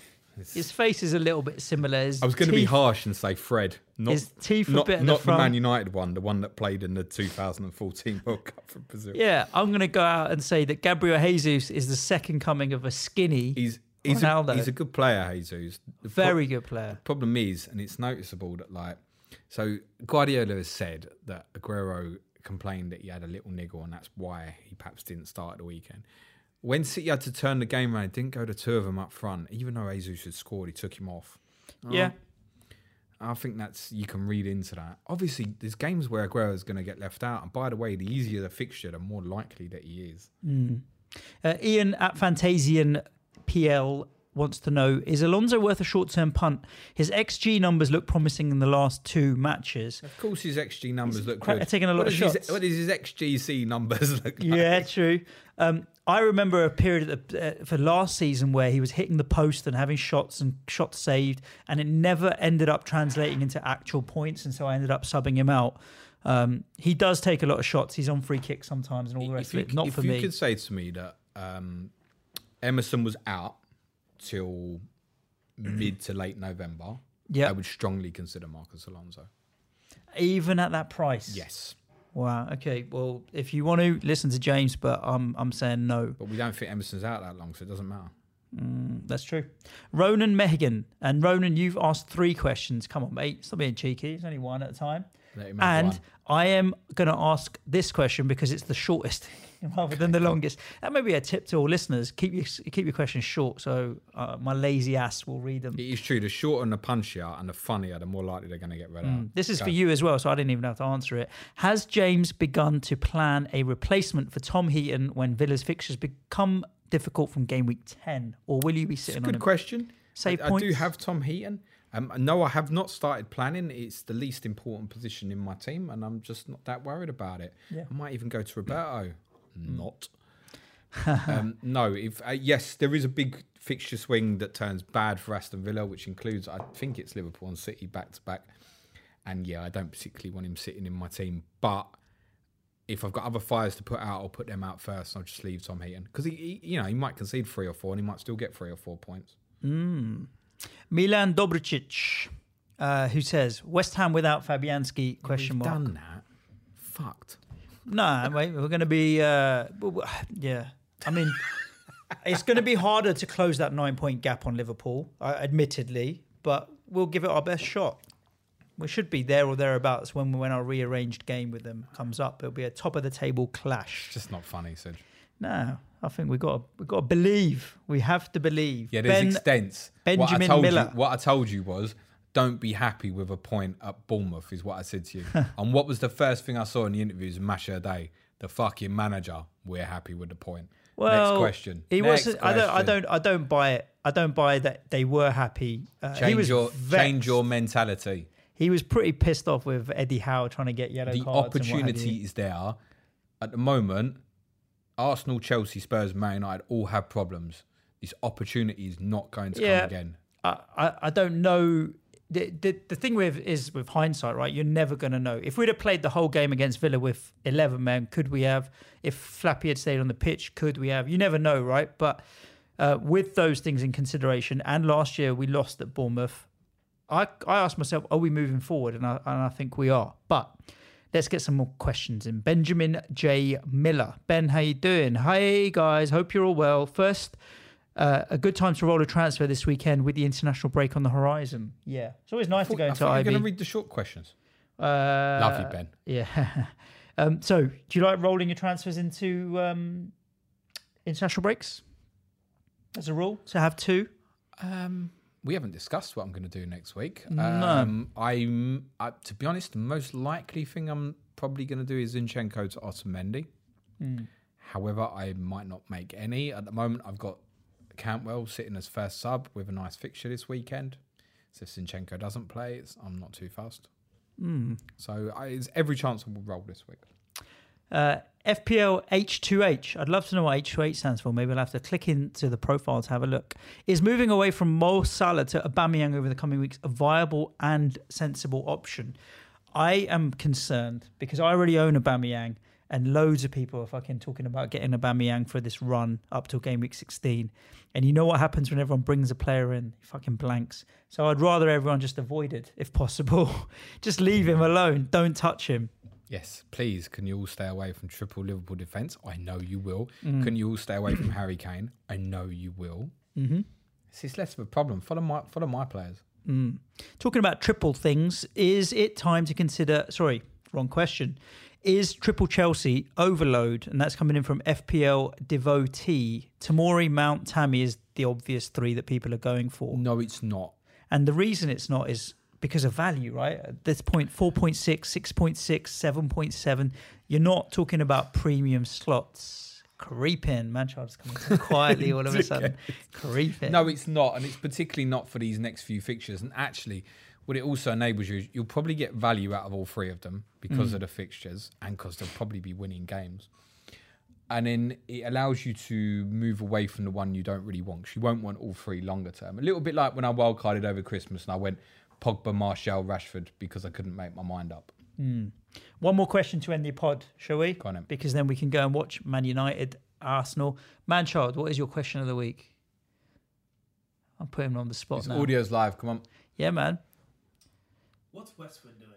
His face is a little bit similar. His I was going to be harsh and say Fred, not His teeth a not, bit at the not the. Man United one, the one that played in the 2014 World Cup for Brazil. Yeah, I'm going to go out and say that Gabriel Jesus is the second coming of a skinny, He's he's a, he's a good player, Jesus. The pro- very good player. The problem is, and it's noticeable that like, so Guardiola has said that Aguero complained that he had a little niggle, and that's why he perhaps didn't start at the weekend. When City had to turn the game around, it didn't go to two of them up front. Even though Jesus had scored, he took him off. Yeah. I think that's you can read into that. Obviously, there's games where Aguero is going to get left out, and by the way, the easier the fixture, the more likely that he is. Uh, Ian at Fantasian PL wants to know Is Alonso worth a short term punt? His XG numbers look promising in the last two matches. Of course, his XG numbers look quite- good. taking a lot What of his- shots. what does his XGC numbers look like? Yeah, true. Um, I remember a period the, uh, for last season where he was hitting the post and having shots and shots saved, and it never ended up translating into actual points, and so I ended up subbing him out. Um, he does take a lot of shots. He's on free kicks sometimes and all the rest you, of it. Not if for you me. could say to me that um, Emerson was out till mm-hmm. mid to late November, Yeah. I would strongly consider Marcos Alonso. Even at that price. Yes, Wow. Okay. Well, if you want to listen to James, but I'm I'm saying no. but we don't think Emerson's out that long, so it doesn't matter. Mm, that's true. Ronan Mehigan and Ronan, you've asked three questions. Come on, mate. Stop being cheeky. It's only one at a time. Let him have And one. I am going to ask this question because it's the shortest rather than the longest. That may be a tip to all listeners. Keep your keep your questions short, so uh, my lazy ass will read them. It is true. The shorter and the punchier and the funnier, the more likely they're going to get read out. This is Go. for you as well, so I didn't even have to answer it. Has James begun to plan a replacement for Tom Heaton when Villa's fixtures become difficult from game week 10? Or will you be It's a sitting on good question. Save I, I do have Tom Heaton. Um, no, I have not started planning. It's the least important position in my team, and I'm just not that worried about it. Yeah. I might even go to Roberto. Not. um, no, if uh, yes, there is a big fixture swing that turns bad for Aston Villa, which includes I think it's Liverpool and City back to back. And yeah, I don't particularly want him sitting in my team, but if I've got other fires to put out, I'll put them out first. I'll just leave Tom Heaton because he, he, you know, he might concede three or four, and he might still get three or four points. Milan Dobricic, uh, who says West Ham without Fabianski? Question We've mark. done that. Fucked. Mate, we're going to be. Uh, yeah, I mean, it's going to be harder to close that nine point gap on Liverpool, uh, admittedly, but we'll give it our best shot. We should be there or thereabouts when when our rearranged game with them comes up. It'll be a top of the table clash. It's just not funny, Sid. No, I think we got we got to believe. We have to believe. Yeah, there's Ben- extents. what I Benjamin told Miller. You, what I told you was, don't be happy with a point at Bournemouth, is what I said to you. and what was the first thing I saw in the interviews? Masha Day, the fucking manager. We're happy with the point. Well, Next question. He Next wasn't. I don't. I don't. I don't buy it. I don't buy that they were happy. Uh, Change your vexed. change your mentality. He was pretty pissed off with Eddie Howe trying to get yellow The cards. what opportunity is there. At the moment, Arsenal, Chelsea, Spurs, Man United all have problems. This opportunity is not going to Yeah. come again. I, I, I don't know. The, the, thing with is with hindsight, right? You're never going to know. If we'd have played the whole game against Villa with 11 men, could we have? If Flappy had stayed on the pitch, could we have? You never know, right? But uh, with those things in consideration, and last year we lost at Bournemouth, I, I asked myself, are we moving forward? And I, and I think we are. But let's get some more questions in. Benjamin J. Miller. Ben, how you doing? Hey, guys. Hope you're all well. First, uh, a good time to roll a transfer this weekend with the international break on the horizon. Yeah, it's always nice to go I into thought were IB. going to read the short questions. uh, Love you, Ben. Yeah. um, so, do you like rolling your transfers into um, international breaks as a rule? To have two? Um, we haven't discussed what I'm going to do next week. No. Um, I'm, I, to be honest, the most likely thing I'm probably going to do is Zinchenko to Otamendi. Hmm. However, I might not make any. At the moment, I've got Cantwell sitting as first sub with a nice fixture this weekend. So if Zinchenko doesn't play, it's, I'm not too fast. Hmm. So I, there's every chance I will roll this week. Uh, FPL H2H. I'd love to know what H2H stands for. Maybe I'll have to click into the profile to have a look. Is moving away from Mo Salah to Aubameyang over the coming weeks a viable and sensible option? I am concerned because I already own Aubameyang and loads of people are fucking talking about getting Aubameyang for this run up till game week 16. And you know what happens when everyone brings a player in? He fucking blanks. So I'd rather everyone just avoid it if possible. just leave him alone. Don't touch him. Yes, please. Can you all stay away from triple Liverpool defence? I know you will. Mm. Can you all stay away from Harry Kane? I know you will. Mm-hmm. This is less of a problem. Follow my follow my players. Mm. Talking about triple things, is it time to consider? Sorry, wrong question. Is triple Chelsea overload? And that's coming in from FPL devotee. Tomori, Mount, Tammy is the obvious three that people are going for. No, it's not. And the reason it's not is because of value, right? At this point, 4.6, 6.6, 7.7. You're not talking about premium slots. Creeping. Manchild's coming quietly all of a sudden. Creeping. No, it's not, and it's particularly not for these next few fixtures. And actually, what it also enables you, is you'll probably get value out of all three of them because mm. of the fixtures and because they'll probably be winning games. And then it allows you to move away from the one you don't really want. you won't want all three longer term. A little bit like when I wildcarded over Christmas and I went Pogba, Martial, Rashford because I couldn't make my mind up. Hmm. One more question to end the pod, shall we? Go on then. Because then we can go and watch Man United, Arsenal. Manchild, what is your question of the week? I'm putting him on the spot It's now. audio's live. Come on. Yeah, man. What's Westwood doing?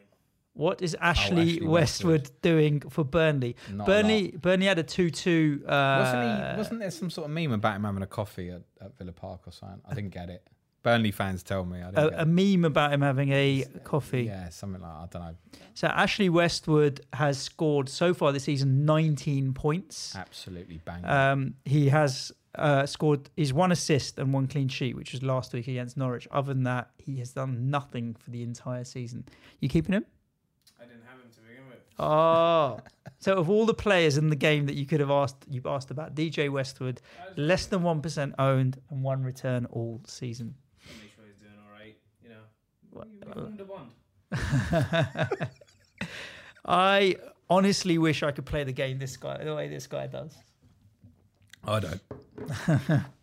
What is Ashley, Ashley Westwood, Westwood. doing for Burnley? Not a Burnley Burnley had a 2 2. Uh, Wasn't he? Wasn't there some sort of meme about him having a coffee at, at Villa Park or something? I didn't get it. Burnley fans tell me. I didn't a, a meme about him having a coffee. Yeah, something like I don't know. So Ashley Westwood has scored so far this season 19 points. Absolutely bang. Um, he has uh, scored. He's one assist and one clean sheet, which was last week against Norwich. Other than that, he has done nothing for the entire season. You keeping him? I didn't have him to begin with. Oh, so of all the players in the game that you could have asked, you've asked about DJ Westwood, less than one percent owned and one return all season. wanna make sure he's doing all right. You know, What- we, we formed a bond. I honestly wish I could play the game this guy the way this guy does. I don't.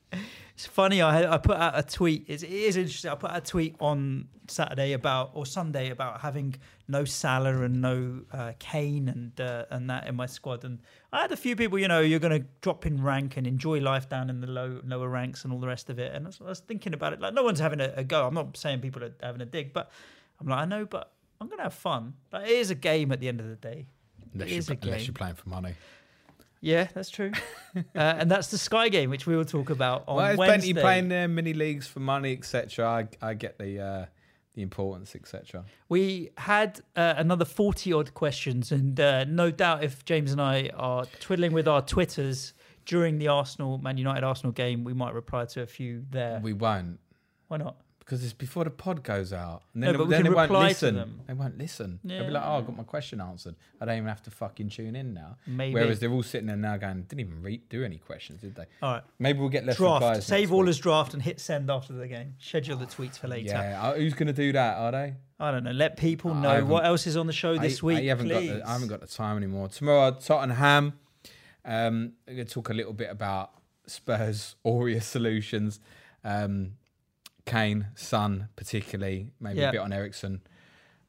It's funny. I I put out a tweet. It's, it is interesting. I put out a tweet on Saturday about or Sunday about having no Salah and no uh, Kane and uh, and that in my squad. And I had a few people. You know, you're going to drop in rank and enjoy life down in the low lower ranks and all the rest of it. And I was, I was thinking about it. Like no one's having a, a go. I'm not saying people are having a dig, but I'm like I know, but I'm going to have fun. Like it is a game at the end of the day. Unless, you're, unless you're playing for money. Yeah, that's true. uh, and that's the Sky game, which we will talk about on well, Wednesday. plenty playing their mini leagues for money, etc. I, I get the uh, the importance, etc. We had uh, another 40 odd questions, and uh, no doubt if James and I are twiddling with our Twitters during the Arsenal, Man United Arsenal game, we might reply to a few there. We won't Why not? Because it's before the pod goes out, and No, then, but we then they won't listen. them. They won't listen. They'll be like, "Oh, I got my question answered. I don't even have to fucking tune in now." Maybe. Whereas they're all sitting there now going, "Didn't even read, do any questions, did they?" All right. Maybe we'll get less Draft. replies. Save all week. as draft and hit send after the game. Schedule the tweets for later. Yeah, uh, who's going to do that? Are they? I don't know. Let people know what else is on the show this I, week. I haven't please. got the, I haven't got the time anymore. Tomorrow, Tottenham. Um, we're going to talk a little bit about Spurs Aurea solutions. Um, Kane, Son, particularly, maybe Yeah. a bit on Eriksen.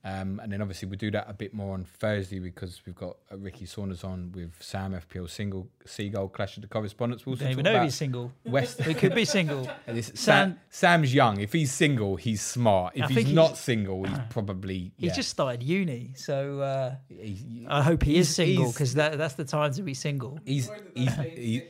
Um, and then obviously we do that a bit more on Thursday because we've got uh, Ricky Saunders on with Sam FPL single Seagull Clash of the Correspondents. We'll also don't even talk know if he's single. West. We could be single. Sam- Sam, Sam's young. If he's single, he's smart. If I he's not single, he's probably He's just started uni, so uh, He- I hope he is single because that, that's the time to be single. He's Why he's,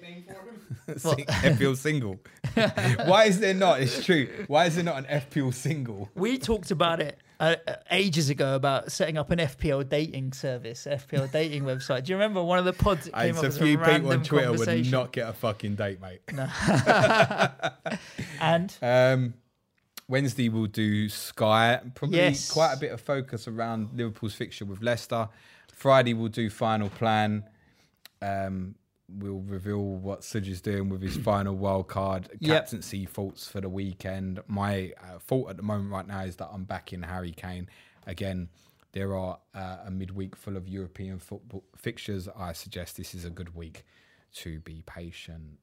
FPL single. Why is there not? It's true. Why is there not an FPL single? We talked about it uh, uh, ages ago about setting up an FPL dating service, FPL dating website. Do you remember one of the pods that came It's up a few people on Twitter would not get a fucking date, mate. And Um, Wednesday we'll do Sky. Probably Yes. quite a bit of focus around Liverpool's fixture with Leicester. Friday we'll do final plan. Um, we'll reveal what Suj is doing with his final wild card Yep. captaincy thoughts for the weekend. My uh, thought at the moment right now is that I'm backing Harry Kane again. There are uh, a midweek full of European football fixtures. I suggest this is a good week to be patient.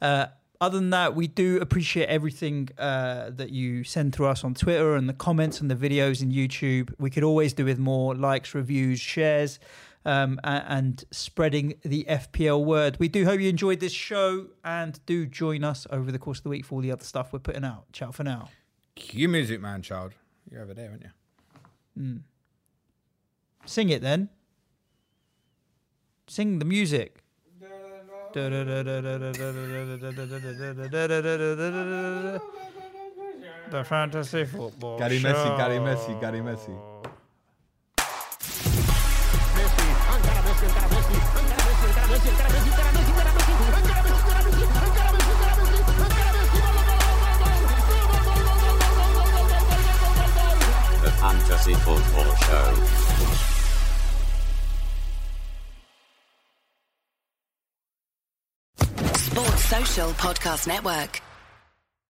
Uh, other than that, we do appreciate everything uh, that you send through us on Twitter and the comments and the videos in YouTube. We could always do with more likes, reviews, shares, um, a- and spreading the FPL word. We do hope you enjoyed this show and do join us over the course of the week for all the other stuff we're putting out. Ciao for now. Cue music, man, child. You're over there, aren't you? Sing it then. Sing the music. The fantasy football. Gary Messi, Gary Messi, Gary Messi. The fantasy Football Show. Sports Social Podcast Network.